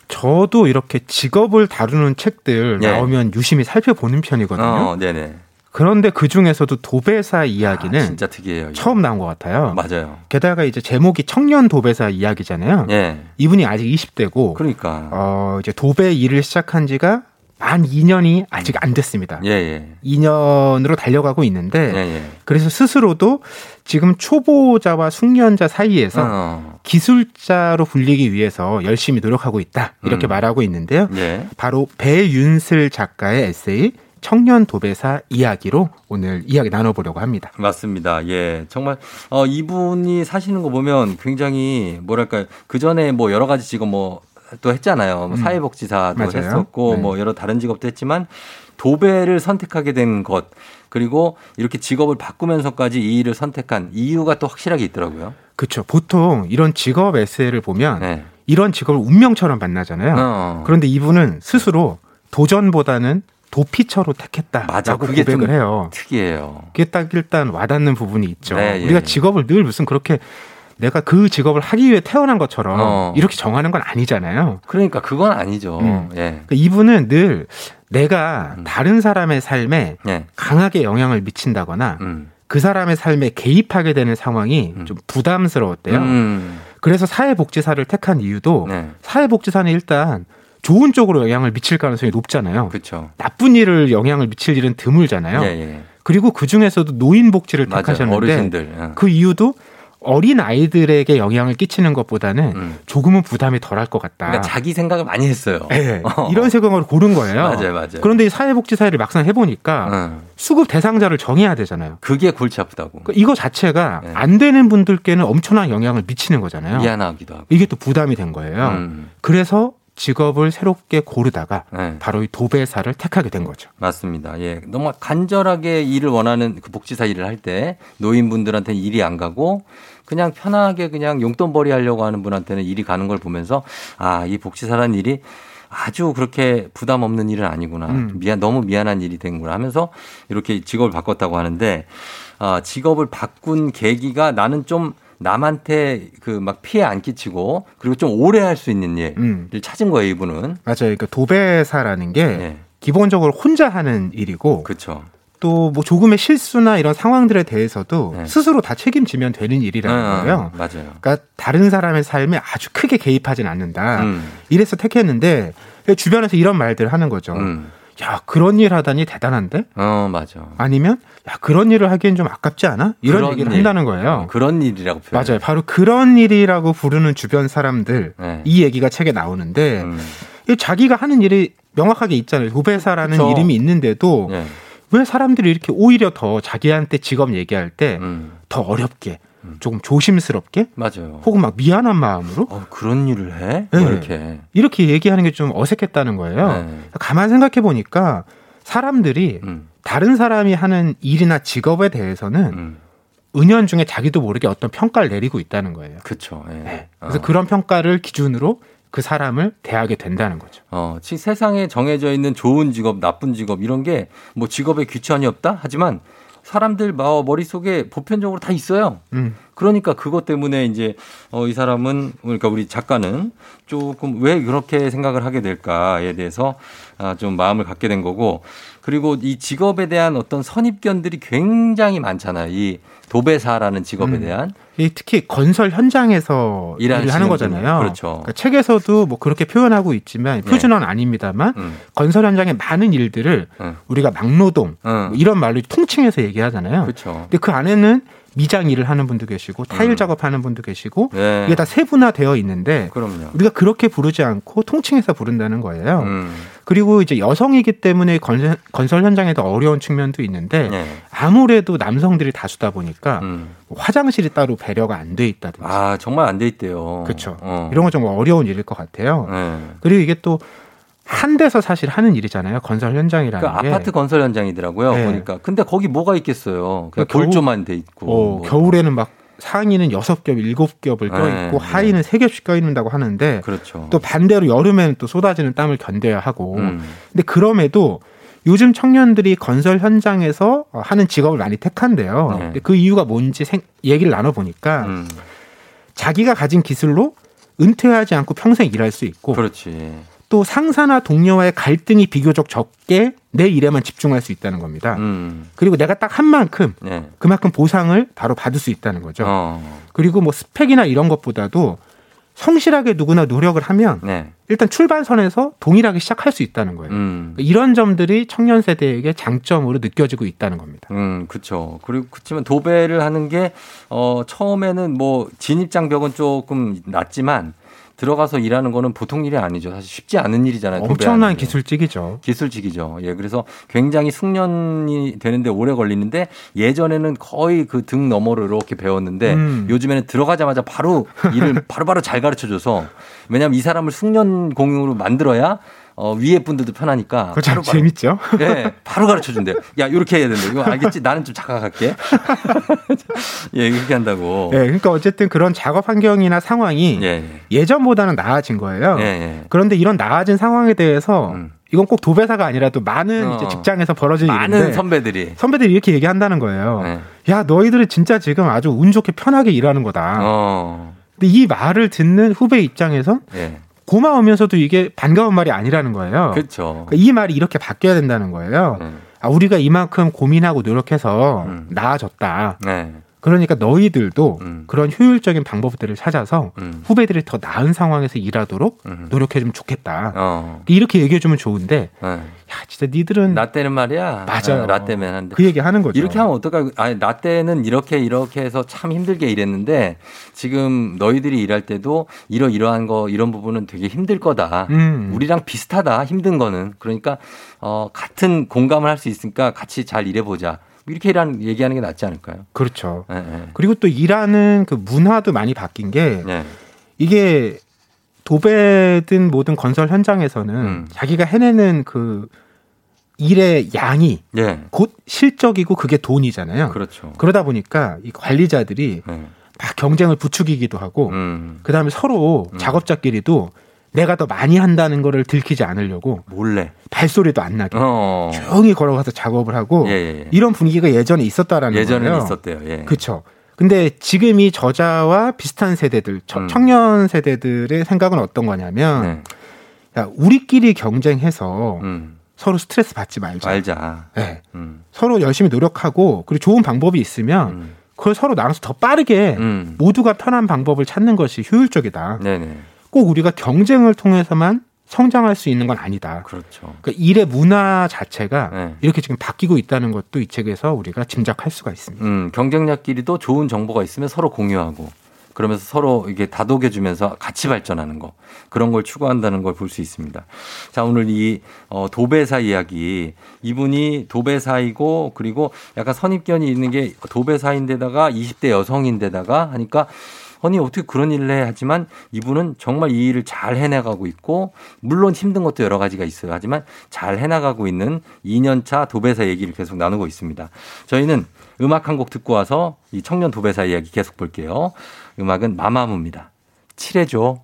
저도 이렇게 직업을 다루는 책들 예. 나오면 유심히 살펴보는 편이거든요. 어, 네네. 그런데 그 중에서도 도배사 이야기는 아, 진짜 특이해요. 이거. 처음 나온 것 같아요. 맞아요. 게다가 이제 제목이 청년 도배사 이야기잖아요. 예. 이분이 아직 20대고, 그러니까. 어, 이제 도배 일을 시작한 지가 만 2년이 아직 안 됐습니다. 예, 예. 2년으로 달려가고 있는데, 예, 예. 그래서 스스로도 지금 초보자와 숙련자 사이에서 어. 기술자로 불리기 위해서 열심히 노력하고 있다. 이렇게 음. 말하고 있는데요. 예. 바로 배윤슬 작가의 에세이 청년 도배사 이야기로 오늘 이야기 나눠보려고 합니다. 맞습니다. 예. 정말, 어, 이분이 사시는 거 보면 굉장히, 뭐랄까요. 그 전에 뭐 여러 가지 직업 뭐, 또 했잖아요. 뭐 음. 사회복지사도 맞아요. 했었고, 네. 뭐 여러 다른 직업도 했지만, 도배를 선택하게 된 것, 그리고 이렇게 직업을 바꾸면서까지 이 일을 선택한 이유가 또 확실하게 있더라고요. 그렇죠. 보통 이런 직업 에세이를 보면 네. 이런 직업을 운명처럼 만나잖아요. 어. 그런데 이분은 스스로 도전보다는 도피처로 택했다라고 맞아, 그게 고백을 좀 해요. 특이해요. 그게 딱 일단 와닿는 부분이 있죠. 네, 예, 우리가 예. 직업을 늘 무슨 그렇게 내가 그 직업을 하기 위해 태어난 것처럼 어. 이렇게 정하는 건 아니잖아요. 그러니까 그건 아니죠. 음. 예. 그러니까 이분은 늘 내가 다른 사람의 삶에 음. 예. 강하게 영향을 미친다거나 음. 그 사람의 삶에 개입하게 되는 상황이 좀 부담스러웠대요. 음. 그래서 사회복지사를 택한 이유도 네. 사회복지사는 일단 좋은 쪽으로 영향을 미칠 가능성이 높잖아요. 그렇죠. 나쁜 일을 영향을 미칠 일은 드물잖아요. 예, 예. 그리고 그 중에서도 노인 복지를. 택하셨는데 어르신들. 예. 그 이유도 어린 아이들에게 영향을 끼치는 것보다는 조금은 부담이 덜할 것 같다. 음. 그러니까 자기 생각을 많이 했어요. 네, 이런 생각으로 고른 거예요. 맞아요, 맞아요. 그런데 이 사회복지사를 막상 해보니까 수급 대상자를 정해야 되잖아요. 그게 골치 아프다고. 그러니까 이거 자체가 네. 안 되는 분들께는 엄청난 영향을 미치는 거잖아요. 미안하기도 하고. 이게 또 부담이 된 거예요. 음. 그래서 직업을 새롭게 고르다가 네. 바로 이 도배사를 택하게 된 거죠. 맞습니다. 예. 너무 간절하게 일을 원하는 그 복지사 일을 할 때 노인분들한테는 일이 안 가고 그냥 편하게 그냥 용돈벌이 하려고 하는 분한테는 일이 가는 걸 보면서 아, 이 복지사라는 일이 아주 그렇게 부담 없는 일은 아니구나. 음. 미안, 너무 미안한 일이 된구나 하면서 이렇게 직업을 바꿨다고 하는데 아, 직업을 바꾼 계기가 나는 좀 남한테 그 막 피해 안 끼치고 그리고 좀 오래 할 수 있는 일을 음. 찾은 거예요, 이분은. 맞아요. 그러니까 도배사라는 게 기본적으로 혼자 하는 일이고 네. 그렇죠. 또뭐 조금의 실수나 이런 상황들에 대해서도 네. 스스로 다 책임지면 되는 일이라는 어, 거예요. 맞아요. 그러니까 다른 사람의 삶에 아주 크게 개입하진 않는다. 음. 이래서 택했는데 주변에서 이런 말들 하는 거죠. 음. 야 그런 일 하다니 대단한데? 어, 맞아. 아니면 야 그런 일을 하기엔 좀 아깝지 않아? 이런 얘기를 일. 한다는 거예요. 그런 일이라고 표현. 맞아요. 바로 그런 일이라고 부르는 주변 사람들 네. 이 얘기가 책에 나오는데 이 자기가 하는 일이 명확하게 있잖아요. 도배사라는 그쵸. 이름이 있는데도 네. 왜 사람들이 이렇게 오히려 더 자기한테 직업 얘기할 때더 음. 어렵게 조금 조심스럽게 맞아요. 혹은 막 미안한 마음으로 어, 그런 일을 해? 네. 뭐 이렇게. 이렇게 얘기하는 게 좀 어색했다는 거예요. 네. 가만 생각해 보니까 사람들이 음. 다른 사람이 하는 일이나 직업에 대해서는 음. 은연중에 자기도 모르게 어떤 평가를 내리고 있다는 거예요. 그렇죠. 예. 그래서 어. 그런 평가를 기준으로 그 사람을 대하게 된다는 거죠. 어, 지 세상에 정해져 있는 좋은 직업, 나쁜 직업 이런 게 뭐 직업에 귀천이 없다? 하지만 사람들 마- 머릿속에 보편적으로 다 있어요. 음. 그러니까 그것 때문에 이제 어, 이 사람은 그러니까 우리 작가는 조금 왜 그렇게 생각을 하게 될까에 대해서 아, 좀 마음을 갖게 된 거고 그리고 이 직업에 대한 어떤 선입견들이 굉장히 많잖아요. 이 도배사라는 직업에 음. 대한 이 특히 건설 현장에서 일하는 일을 하는. 거잖아요. 그렇죠. 그러니까 책에서도 뭐 그렇게 표현하고 있지만 표준어는 아닙니다만 음. 건설 현장의 많은 일들을 음. 우리가 막노동 음. 뭐 이런 말로 통칭해서 얘기하잖아요. 그렇죠. 근데 그 안에는 미장 일을 하는 분도 계시고 타일 음. 작업하는 분도 계시고 네. 이게 다 세분화되어 있는데 그럼요. 우리가 그렇게 부르지 않고 통칭해서 부른다는 거예요. 음. 그리고 이제 여성이기 때문에 건설, 건설 현장에 더 어려운 측면도 있는데 네. 아무래도 남성들이 다수다 보니까 음. 뭐 화장실이 따로 배려가 안 돼 있다든지 아, 정말 안 돼 있대요. 그렇죠. 어. 이런 건 좀 어려운 일일 것 같아요. 네. 그리고 이게 또 한 데서 사실 하는 일이잖아요. 건설 현장이라는 그러니까 게. 아파트 건설 현장이더라고요. 네. 보니까. 근데 거기 뭐가 있겠어요. 그냥 그러니까 골조만 돼 있고. 어, 뭐. 겨울에는 막 상의는 여섯 겹, 일곱 겹을 떠 네, 있고 네. 하의는 세 겹씩 떠 있는다고 하는데 그렇죠. 또 반대로 여름에는 또 쏟아지는 땀을 견뎌야 하고 음. 근데 그럼에도 요즘 청년들이 건설 현장에서 어, 하는 직업을 많이 택한대요. 네. 그 이유가 뭔지 생- 얘기를 나눠 보니까 음. 자기가 가진 기술로 은퇴하지 않고 평생 일할 수 있고 그렇지. 또 상사나 동료와의 갈등이 비교적 적게 내 일에만 집중할 수 있다는 겁니다. 음. 그리고 내가 딱 한 만큼 네. 그만큼 보상을 바로 받을 수 있다는 거죠. 어. 그리고 뭐 스펙이나 이런 것보다도 성실하게 누구나 노력을 하면 네. 일단 출발선에서 동일하게 시작할 수 있다는 거예요. 음. 이런 점들이 청년 세대에게 장점으로 느껴지고 있다는 겁니다. 음, 그렇죠. 그리고 그렇지만 도배를 하는 게 어, 처음에는 뭐 진입 장벽은 조금 낮지만 들어가서 일하는 거는 보통 일이 아니죠. 사실 쉽지 않은 일이잖아요. 엄청난. 기술직이죠. 기술직이죠. 예, 그래서 굉장히 숙련이 되는데 오래 걸리는데 예전에는 거의 그 등 너머로 이렇게 배웠는데 음. 요즘에는 들어가자마자 바로 일을 바로바로 잘 가르쳐 줘서 왜냐하면 이 사람을 숙련 공용으로 만들어야 어, 위에 분들도 편하니까. 그거 참 재밌죠? 예, 바로 가르쳐 준대요. 야, 이렇게 해야 된다. 이거 알겠지? 나는 좀 착각할게. 예, 이렇게 한다고. 네, 그러니까 어쨌든 그런 작업 환경이나 상황이 예, 예전보다는 나아진 거예요. 예, 예. 그런데 이런 나아진 상황에 대해서 이건 꼭 도배사가 아니라 또 많은 어. 직장에서 벌어지는 많은 일인데 선배들이. 선배들이 이렇게 얘기한다는 거예요. 네. 야 너희들은 진짜 지금 아주 운 좋게 편하게 일하는 거다. 어. 근데 이 말을 듣는 후배 입장에서 예. 고마우면서도 이게 반가운 말이 아니라는 거예요. 그렇죠. 그러니까 이 말이 이렇게 바뀌어야 된다는 거예요. 아, 우리가 이만큼 고민하고 노력해서 나아졌다. 네. 그러니까 너희들도 음. 그런 효율적인 방법들을 찾아서 후배들이 더 나은 상황에서 일하도록 노력해주면 좋겠다. 어. 이렇게 얘기해주면 좋은데, 네. 야, 진짜 니들은. 나 때는 말이야. 맞아요. 어, 나 때면 한데. 그 얘기 하는 거죠. 이렇게 하면 어떨까? 아니, 나 때는 이렇게 이렇게 해서 참 힘들게 일했는데 지금 너희들이 일할 때도 이러이러한 거 이런 부분은 되게 힘들 거다. 음. 우리랑 비슷하다. 힘든 거는. 그러니까 어 같은 공감을 할 수 있으니까 같이 잘 일해 보자. 이렇게 일하는 얘기하는 게 낫지 않을까요? 그렇죠. 예, 예. 그리고 또 일하는 그 문화도 많이 바뀐 게, 네. 이게 도배든 모든 건설 현장에서는 음. 자기가 해내는 그 일의 양이 예. 곧 실적이고 그게 돈이잖아요. 그렇죠. 그러다 보니까 이 관리자들이 네. 막 경쟁을 부추기기도 하고 음. 그다음에 서로 작업자끼리도 내가 더 많이 한다는 거를 들키지 않으려고 몰래 발소리도 안 나게 어. 조용히 걸어가서 작업을 하고 예, 예, 예. 이런 분위기가 예전에 있었다라는 예전에는 거예요. 있었대요. 예. 그렇죠. 근데 지금 이 저자와 비슷한 세대들, 청- 음. 청년 세대들의 생각은 어떤 거냐면, 네. 야, 우리끼리 경쟁해서 음. 서로 스트레스 받지 말자. 말자. 네. 음. 서로 열심히 노력하고 그리고 좋은 방법이 있으면 그걸 서로 나눠서 더 빠르게 음. 모두가 편한 방법을 찾는 것이 효율적이다. 네네. 꼭 우리가 경쟁을 통해서만 성장할 수 있는 건 아니다. 그렇죠. 그러니까 일의 문화 자체가 네. 이렇게 지금 바뀌고 있다는 것도 이 책에서 우리가 짐작할 수가 있습니다. 음, 경쟁자끼리도 좋은 정보가 있으면 서로 공유하고 그러면서 서로 이게 다독여 주면서 같이 발전하는 거 그런 걸 추구한다는 걸 볼 수 있습니다. 자 오늘 이 어, 도배사 이야기 이분이 도배사이고 그리고 약간 선입견이 있는 게 도배사인데다가 20대 여성인데다가 하니까 아니 어떻게 그런 일을 해 하지만 이분은 정말 이 일을 잘 해나가고 있고 물론 힘든 것도 여러 가지가 있어요 하지만 잘 해나가고 있는 2년차 도배사 얘기를 계속 나누고 있습니다. 저희는 음악 한 곡 듣고 와서 이 청년 도배사 이야기 계속 볼게요. 음악은 마마무입니다. 칠해줘.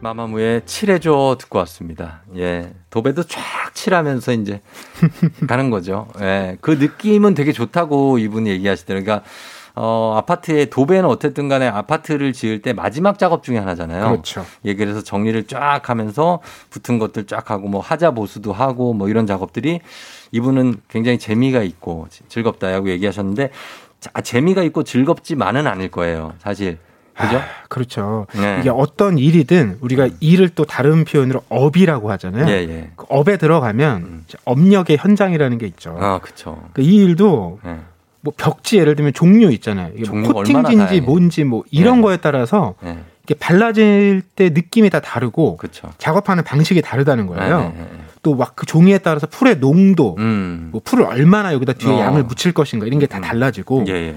마마무의 칠해줘 듣고 왔습니다. 예. 도배도 쫙 칠하면서 이제 가는 거죠. 예. 그 느낌은 되게 좋다고 이분이 얘기하시더라고요. 그러니까 어, 아파트에 도배는 어쨌든 간에 아파트를 지을 때 마지막 작업 중에 하나잖아요. 그렇죠. 예, 그래서 정리를 쫙 하면서 붙은 것들 쫙 하고 뭐 하자 보수도 하고 뭐 이런 작업들이 이분은 굉장히 재미가 있고 즐겁다라고 얘기하셨는데 자, 재미가 있고 즐겁지만은 않을 거예요. 사실. 그죠? 아, 그렇죠. 네. 이게 어떤 일이든 우리가 일을 또 다른 표현으로 업이라고 하잖아요. 예, 예. 그 업에 들어가면 이제 업력의 현장이라는 게 있죠. 아, 그쵸. 그이 일도 예. 뭐 벽지 예를 들면 종류 있잖아요. 이게 뭐 코팅지인지. 뭔지 뭐 이런 예. 거에 따라서 예. 이게 발라질 때 느낌이 다 다르고 그쵸. 작업하는 방식이 다르다는 거예요. 네, 네, 네. 또막 그 종이에 따라서 풀의 농도, 음. 뭐 풀을 얼마나 여기다 뒤에 어. 양을 묻힐 것인가 이런 게다 달라지고 예, 예.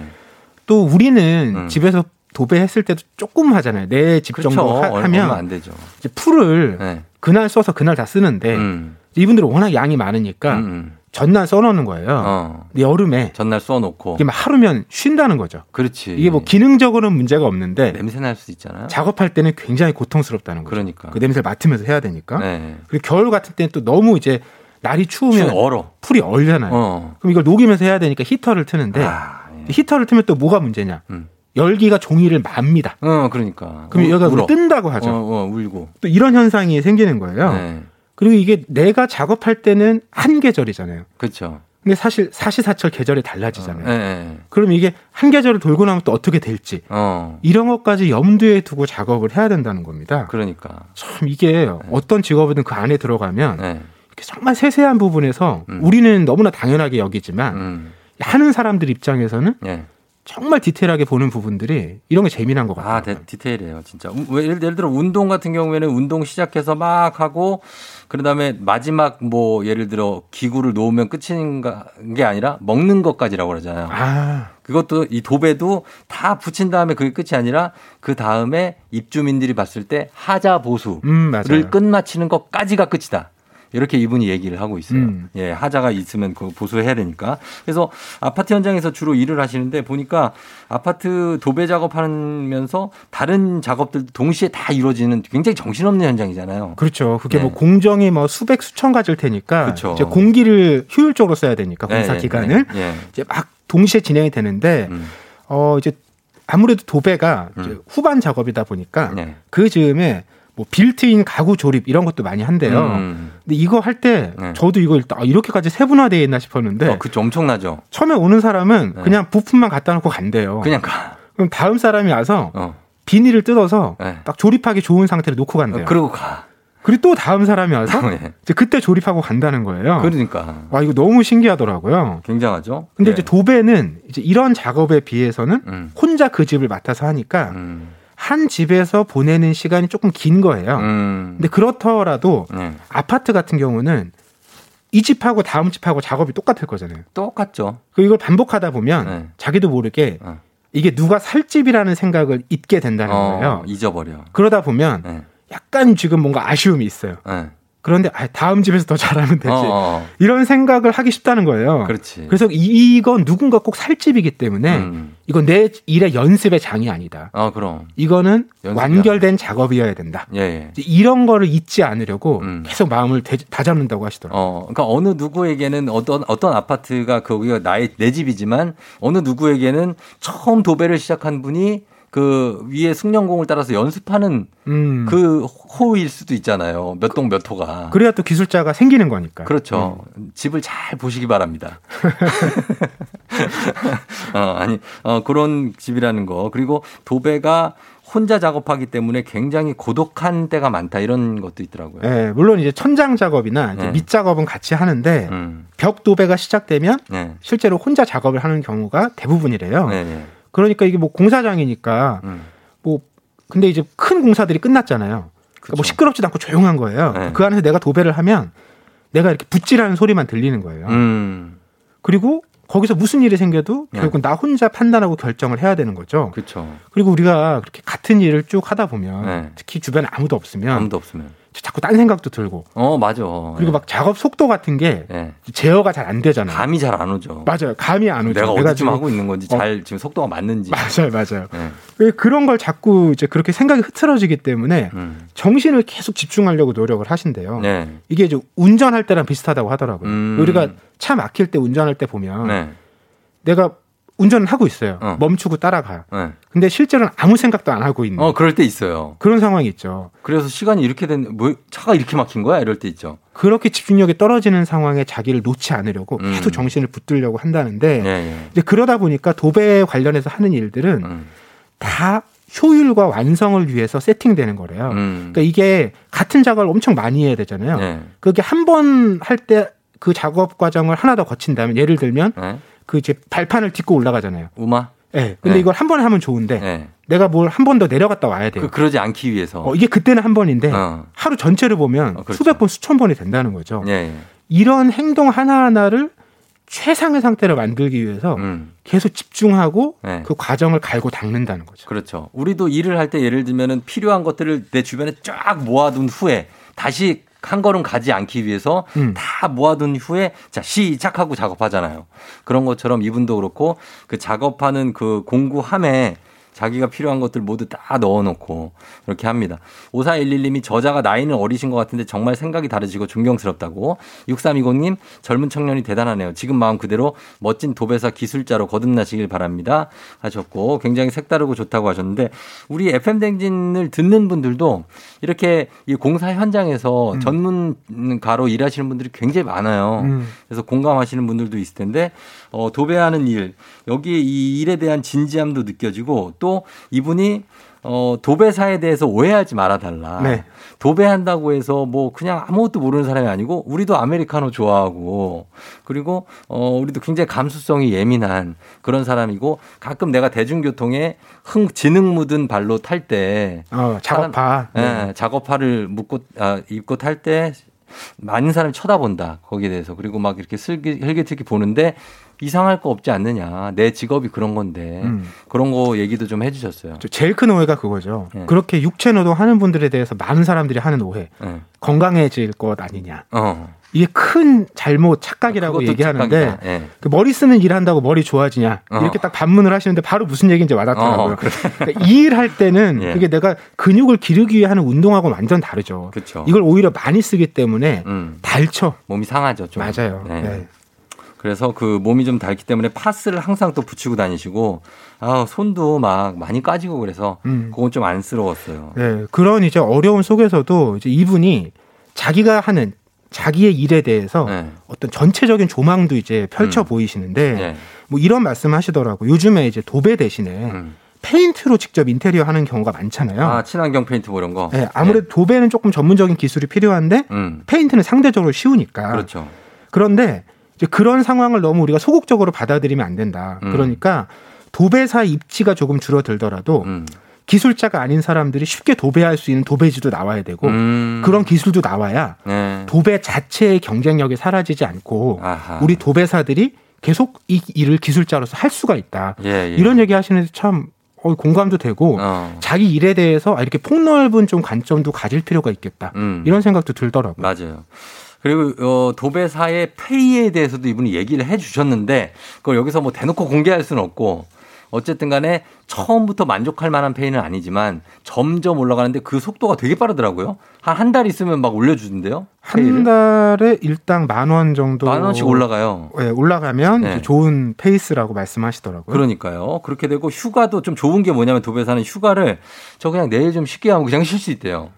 또 우리는 음. 집에서 도배했을 때도 조금 하잖아요. 내집 그렇죠. 정도 하, 얼마 면안 되죠. 풀을 네. 그날 써서 그날 다 쓰는데 음. 이분들은 워낙 양이 많으니까 음. 전날 써놓는 거예요. 어. 여름에 전날 쏘놓고. 이게 막 하루면 쉰다는 거죠. 그렇지. 이게 뭐 기능적으로는 문제가 없는데 냄새 날 수 있잖아요. 작업할 때는 굉장히 고통스럽다는 거죠. 그러니까. 그 냄새를 맡으면서 해야 되니까. 네. 그리고 겨울 같은 때는 또 너무 이제 날이 추우면 얼어. 풀이 얼잖아요. 어. 그럼 이걸 녹이면서 해야 되니까 히터를 트는데 아, 예. 히터를 트면 또 뭐가 문제냐? 음. 열기가 종이를 맙니다. 어, 그러니까. 그럼 울- 여기가 울어. 뜬다고 하죠. 어, 어, 울고. 또 이런 현상이 생기는 거예요. 네. 그리고 이게 내가 작업할 때는 한 계절이잖아요. 그렇죠. 근데 사실 사시사철 계절이 달라지잖아요. 네, 네. 그럼 이게 한 계절을 돌고 나면 또 어떻게 될지 어. 이런 것까지 염두에 두고 작업을 해야 된다는 겁니다. 그러니까. 참 이게 어떤 직업이든 그 안에 들어가면 네. 이렇게 정말 세세한 부분에서 음. 우리는 너무나 당연하게 여기지만 음. 하는 사람들 입장에서는 예. 정말 디테일하게 보는 부분들이 이런 게 재미난 것 같아요. 아, 데, 디테일해요, 진짜. 우- 왜, 예를, 예를 들어 운동 같은 경우에는 운동 시작해서 막 하고 그 다음에 마지막 뭐 예를 들어 기구를 놓으면 끝인가 게 아니라 먹는 것까지라고 그러잖아요. 아, 그것도 이 도배도 다 붙인 다음에 그게 끝이 아니라 그 다음에 입주민들이 봤을 때 하자 보수를 음. 끝마치는 것까지가 끝이다. 이렇게 이분이 얘기를 하고 있어요. 음. 예, 하자가 있으면 그 보수해야 되니까. 그래서 아파트 현장에서 주로 일을 하시는데 보니까 아파트 도배 작업하면서 다른 작업들도 동시에 다 이루어지는 굉장히 정신없는 현장이잖아요. 그렇죠. 그게 네. 뭐 공정이 뭐 수백 수천 가지일 테니까 그렇죠. 이제 공기를 효율적으로 써야 되니까 공사 네, 기간을 네, 네. 이제 막 동시에 진행이 되는데 음. 어 이제 아무래도 도배가 이제 후반 작업이다 보니까 네. 그 즈음에 뭐 빌트인 가구 조립 이런 것도 많이 한대요. 음. 근데 이거 할때 네. 저도 이거 일단 아, 이렇게까지 세분화되어 있나 싶었는데 어, 그쵸, 엄청나죠. 처음에 오는 사람은 네. 그냥 부품만 갖다 놓고 간대요. 그냥 가. 그럼 다음 사람이 와서 어. 비닐을 뜯어서 네. 딱 조립하기 좋은 상태로 놓고 간대요. 어, 그러고 가. 그리고 또 다음 사람이 와서 네. 이제 그때 조립하고 간다는 거예요. 그러니까. 와 이거 너무 신기하더라고요. 굉장하죠. 근데 예. 이제 도배는 이제 이런 작업에 비해서는 음. 혼자 그 집을 맡아서 하니까 음. 한 집에서 보내는 시간이 조금 긴 거예요. 음. 근데 그렇더라도 네. 아파트 같은 경우는 이 집하고 다음 집하고 작업이 똑같을 거잖아요. 똑같죠. 그 이걸 반복하다 보면 네. 자기도 모르게 어. 이게 누가 살 집이라는 생각을 잊게 된다는 어, 거예요. 잊어버려. 그러다 보면 네. 약간 지금 뭔가 아쉬움이 있어요. 네. 그런데 아, 다음 집에서 더 잘하면 되지. 어, 어. 이런 생각을 하기 쉽다는 거예요. 그렇지. 그래서 이, 이건 누군가 꼭 살 집이기 때문에 음. 이건 내 일의 연습의 장이 아니다. 어, 그럼. 이거는. 완결된 작업이어야 된다. 예, 예. 이런 거를 잊지 않으려고 음. 계속 마음을 대, 다잡는다고 하시더라고요. 어, 그러니까 어느 누구에게는 어떤 어떤 아파트가 거기가 나의 내 집이지만 어느 누구에게는 처음 도배를 시작한 분이 그 위에 승용공을 따라서 연습하는 음. 그 호일 수도 있잖아요. 몇 동몇 호가. 그래야 또 기술자가 생기는 거니까. 그렇죠. 집을 잘 보시기 바랍니다. 어, 아니, 어, 그런 집이라는 거. 그리고 도배가 혼자 작업하기 때문에 굉장히 고독한 때가 많다. 이런 것도 있더라고요. 예, 물론 이제 천장 작업이나 이제 네. 밑 작업은 같이 하는데 음. 벽 도배가 시작되면 네. 실제로 혼자 작업을 하는 경우가 대부분이래요. 네, 네. 그러니까 이게 뭐 공사장이니까 음. 뭐 근데 이제 큰 공사들이 끝났잖아요. 그러니까 뭐 시끄럽지도 않고 조용한 거예요. 네. 그 안에서 내가 도배를 하면 내가 이렇게 붓질하는 소리만 들리는 거예요. 음. 그리고 거기서 무슨 일이 생겨도 네. 결국 나 혼자 판단하고 결정을 해야 되는 거죠. 그렇죠. 그리고 우리가 그렇게 같은 일을 쭉 하다 보면 네. 특히 주변에 아무도 없으면 아무도 없으면. 자꾸 딴 생각도 들고 어, 맞아. 그리고 막 작업 속도 같은 게 네. 제어가 잘 안 되잖아요. 감이 잘 안 오죠. 맞아요. 감이 안 오죠. 내가 어디쯤 하고 있는 건지 어. 잘 지금 속도가 맞는지. 맞아요, 맞아요. 네. 왜 그런 걸 자꾸 이제 그렇게 생각이 흐트러지기 때문에 음. 정신을 계속 집중하려고 노력을 하신대요. 네. 이게 이제 운전할 때랑 비슷하다고 하더라고요. 음. 우리가 차 막힐 때 운전할 때 보면 네. 내가 운전을 하고 있어요. 어. 멈추고 따라가요. 네. 근데 실제로는 아무 생각도 안 하고 있는 어, 그럴 때 있어요. 그런 상황이 있죠. 그래서 시간이 이렇게 된, 뭐, 차가 이렇게 막힌 거야? 이럴 때 있죠. 그렇게 집중력이 떨어지는 상황에 자기를 놓지 않으려고 음. 계속 정신을 붙들려고 한다는데 예, 예. 이제 그러다 보니까 도배 관련해서 하는 일들은 음. 다 효율과 완성을 위해서 세팅되는 거래요. 음. 그러니까 이게 같은 작업을 엄청 많이 해야 되잖아요. 네. 그게 한 번 할 때 그 작업 과정을 하나 더 거친다면 예를 들면 네. 그 이제 발판을 딛고 올라가잖아요. 우마? 예. 근데 네. 이걸 한 번에 하면 좋은데 네. 내가 뭘 한 번 더 내려갔다 와야 돼요. 그, 그러지 않기 위해서. 어, 이게 그때는 한 번인데 어. 하루 전체를 보면 어, 그렇죠. 수백 번, 수천 번이 된다는 거죠. 예, 예. 이런 행동 하나하나를 최상의 상태를 만들기 위해서 음. 계속 집중하고 네. 그 과정을 갈고 닦는다는 거죠. 그렇죠. 우리도 일을 할 때 예를 들면은 필요한 것들을 내 주변에 쫙 모아둔 후에 다시 한 걸음 가지 않기 위해서 음. 다 모아둔 후에 자 시작하고 작업하잖아요. 그런 것처럼 이분도 그렇고 그 작업하는 그 공구함에 자기가 필요한 것들 모두 다 넣어놓고 그렇게 합니다. 5411님이 저자가 나이는 어리신 것 같은데 정말 생각이 다르시고 존경스럽다고. 6320님 젊은 청년이 대단하네요. 지금 마음 그대로 멋진 도배사 기술자로 거듭나시길 바랍니다. 하셨고 굉장히 색다르고 좋다고 하셨는데 우리 FM 댕진을 듣는 분들도 이렇게 이 공사 현장에서 전문가로 일하시는 분들이 굉장히 많아요. 음. 그래서 공감하시는 분들도 있을 텐데 어, 도배하는 일 여기 이 일에 대한 진지함도 느껴지고 또 이분이 어, 도배사에 대해서 오해하지 말아달라. 네. 도배한다고 해서 뭐 그냥 아무것도 모르는 사람이 아니고 우리도 아메리카노 좋아하고 그리고 어, 우리도 굉장히 감수성이 예민한 그런 사람이고 가끔 내가 대중교통에 흥, 지능 묻은 발로 탈 때 어, 작업파. 예, 작업화를 묶고 아, 입고 탈 때 많은 사람이 쳐다본다. 거기에 대해서. 그리고 막 이렇게 슬기, 흘기틀기 보는데 이상할 거 없지 않느냐. 내 직업이 그런 건데. 음. 그런 거 얘기도 좀 해주셨어요. 저 제일 큰 오해가 그거죠. 네. 그렇게 육체 노동 하는 분들에 대해서 많은 사람들이 하는 오해. 네. 건강해질 것 아니냐. 어. 이게 큰 잘못 착각이라고 얘기하는데. 예. 그 머리 쓰는 일 한다고 머리 좋아지냐 어. 이렇게 딱 반문을 하시는데 바로 무슨 얘기인지 와닿더라고요. 어, 그래. 그러니까 이일 할 때는 예. 그게 내가 근육을 기르기 위해 하는 운동하고 완전 다르죠. 그쵸. 이걸 오히려 많이 쓰기 때문에 음. 달쳐. 몸이 상하죠. 좀. 맞아요. 네. 네. 그래서 그 몸이 좀 닳기 때문에 파스를 항상 또 붙이고 다니시고 아 손도 막 많이 까지고 그래서 음. 그건 좀 안쓰러웠어요. 네, 그런 이제 어려움 속에서도 이제 이분이 자기가 하는 자기의 일에 대해서 네. 어떤 전체적인 조망도 이제 펼쳐 음. 보이시는데 네. 뭐 이런 말씀 하시더라고. 요즘에 이제 도배 대신에 페인트로 직접 인테리어 하는 경우가 많잖아요. 음. 아 친환경 페인트 뭐 이런 거. 네, 아무래도 도배는 조금 전문적인 기술이 필요한데 음. 페인트는 상대적으로 쉬우니까. 그렇죠. 그런데 이제 그런 상황을 너무 우리가 소극적으로 받아들이면 안 된다. 음. 그러니까 도배사 입지가 조금 줄어들더라도 음. 기술자가 아닌 사람들이 쉽게 도배할 수 있는 도배지도 나와야 되고 음. 그런 기술도 나와야 네. 도배 자체의 경쟁력이 사라지지 않고 아하. 우리 도배사들이 계속 이 일을 기술자로서 할 수가 있다. 예, 예. 이런 얘기 하시는데 참 어, 공감도 되고 어. 자기 일에 대해서 아, 이렇게 폭넓은 좀 관점도 가질 필요가 있겠다. 음. 이런 생각도 들더라고요. 맞아요. 그리고 어, 도배사의 페이에 대해서도 이분이 얘기를 해 주셨는데 그걸 여기서 뭐 대놓고 공개할 수는 없고 어쨌든 간에 처음부터 만족할 만한 페이는 아니지만 점점 올라가는데 그 속도가 되게 빠르더라고요. 한 한 달 있으면 막 올려주던데요. 한 달에 일당 만 원 정도 만 원씩 올라가요. 네, 올라가면 네. 좋은 페이스라고 말씀하시더라고요. 그러니까요. 그렇게 되고 휴가도 좀 좋은 게 뭐냐면 도배사는 휴가를 저 그냥 내일 좀 쉽게 하면 그냥 쉴 수 있대요.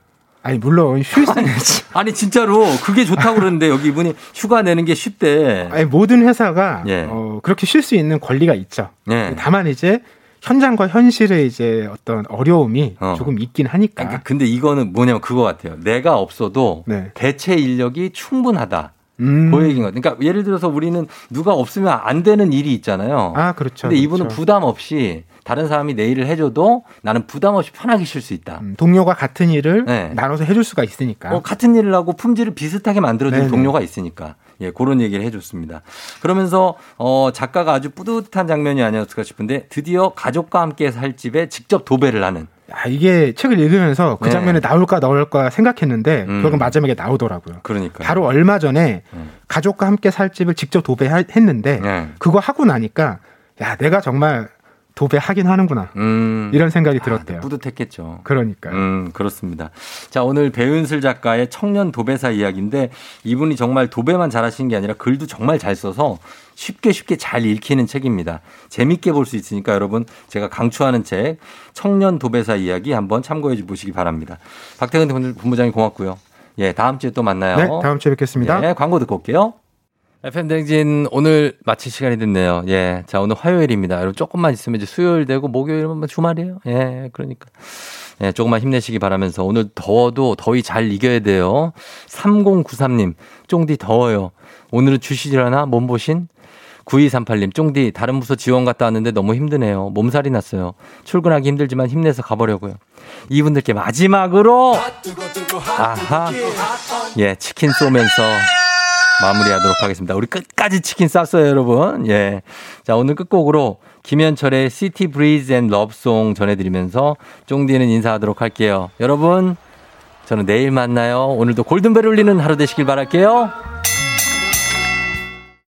아니 물론 쉴 수는 있지. 아니 진짜로 그게 좋다고 그러는데 여기 이분이 휴가 내는 게 쉽대. 아니 모든 회사가 예. 어, 그렇게 쉴 수 있는 권리가 있죠. 네. 다만 이제 현장과 현실의 이제 어떤 어려움이 어. 조금 있긴 하니까. 그러니까 근데 이거는 뭐냐면 그거 같아요. 내가 없어도 네. 대체 인력이 충분하다. 음. 그 얘기인 것 같아요. 그러니까 예를 들어서 우리는 누가 없으면 안 되는 일이 있잖아요. 아 그렇죠. 근데 이분은 그렇죠. 부담 없이 다른 사람이 내 일을 해줘도 나는 부담 없이 편하게 쉴 수 있다. 음, 동료가 같은 일을 네. 나눠서 해줄 수가 있으니까. 어, 같은 일을 하고 품질을 비슷하게 만들어주는. 동료가 있으니까. 예, 그런 얘기를 해줬습니다. 그러면서, 어, 작가가 아주 뿌듯한 장면이 아니었을까 싶은데 드디어 가족과 함께 살 집에 직접 도배를 하는. 아, 이게 책을 읽으면서 그 네. 장면에 나올까 나올까 생각했는데 음. 결국 마지막에 나오더라고요. 그러니까. 바로 얼마 전에 음. 가족과 함께 살 집을 직접 도배했는데 네. 그거 하고 나니까 야 내가 정말 도배하긴 하는구나 음. 이런 생각이 들었대요. 뿌듯했겠죠. 그러니까 음, 그렇습니다. 자, 오늘 배은슬 작가의 청년 도배사 이야기인데 이분이 정말 도배만 잘하시는 게 아니라 글도 정말 잘 써서 쉽게 쉽게 잘 읽히는 책입니다. 재밌게 볼 수 있으니까 여러분 제가 강추하는 책 청년 도배사 이야기 한번 참고해 보시기 바랍니다. 박태근 본- 본부장님 고맙고요. 예, 다음 주에 또 만나요. 네 다음 주에 뵙겠습니다. 예, 광고 듣고 올게요. FM 댕진 오늘 마칠 시간이 됐네요. 예. 자, 오늘 화요일입니다. 여러분 조금만 있으면 이제 수요일 되고 목요일은 주말이에요. 예, 그러니까. 예, 조금만 힘내시기 바라면서 오늘 더워도 더위 잘 이겨야 돼요. 3093님, 쫑디 더워요. 오늘은 주시려나? 몸보신? 9238님, 쫑디 다른 부서 지원 갔다 왔는데 너무 힘드네요. 몸살이 났어요. 출근하기 힘들지만 힘내서 가보려고요. 이분들께 마지막으로 아하 예 치킨 쏘면서 마무리하도록 하겠습니다. 우리 끝까지 치킨 쐈어요, 여러분. 예. 자, 오늘 끝곡으로 김현철의 City Breeze and Love Song 전해드리면서 쫑디는 인사하도록 할게요. 여러분, 저는 내일 만나요. 오늘도 골든벨 울리는 하루 되시길 바랄게요.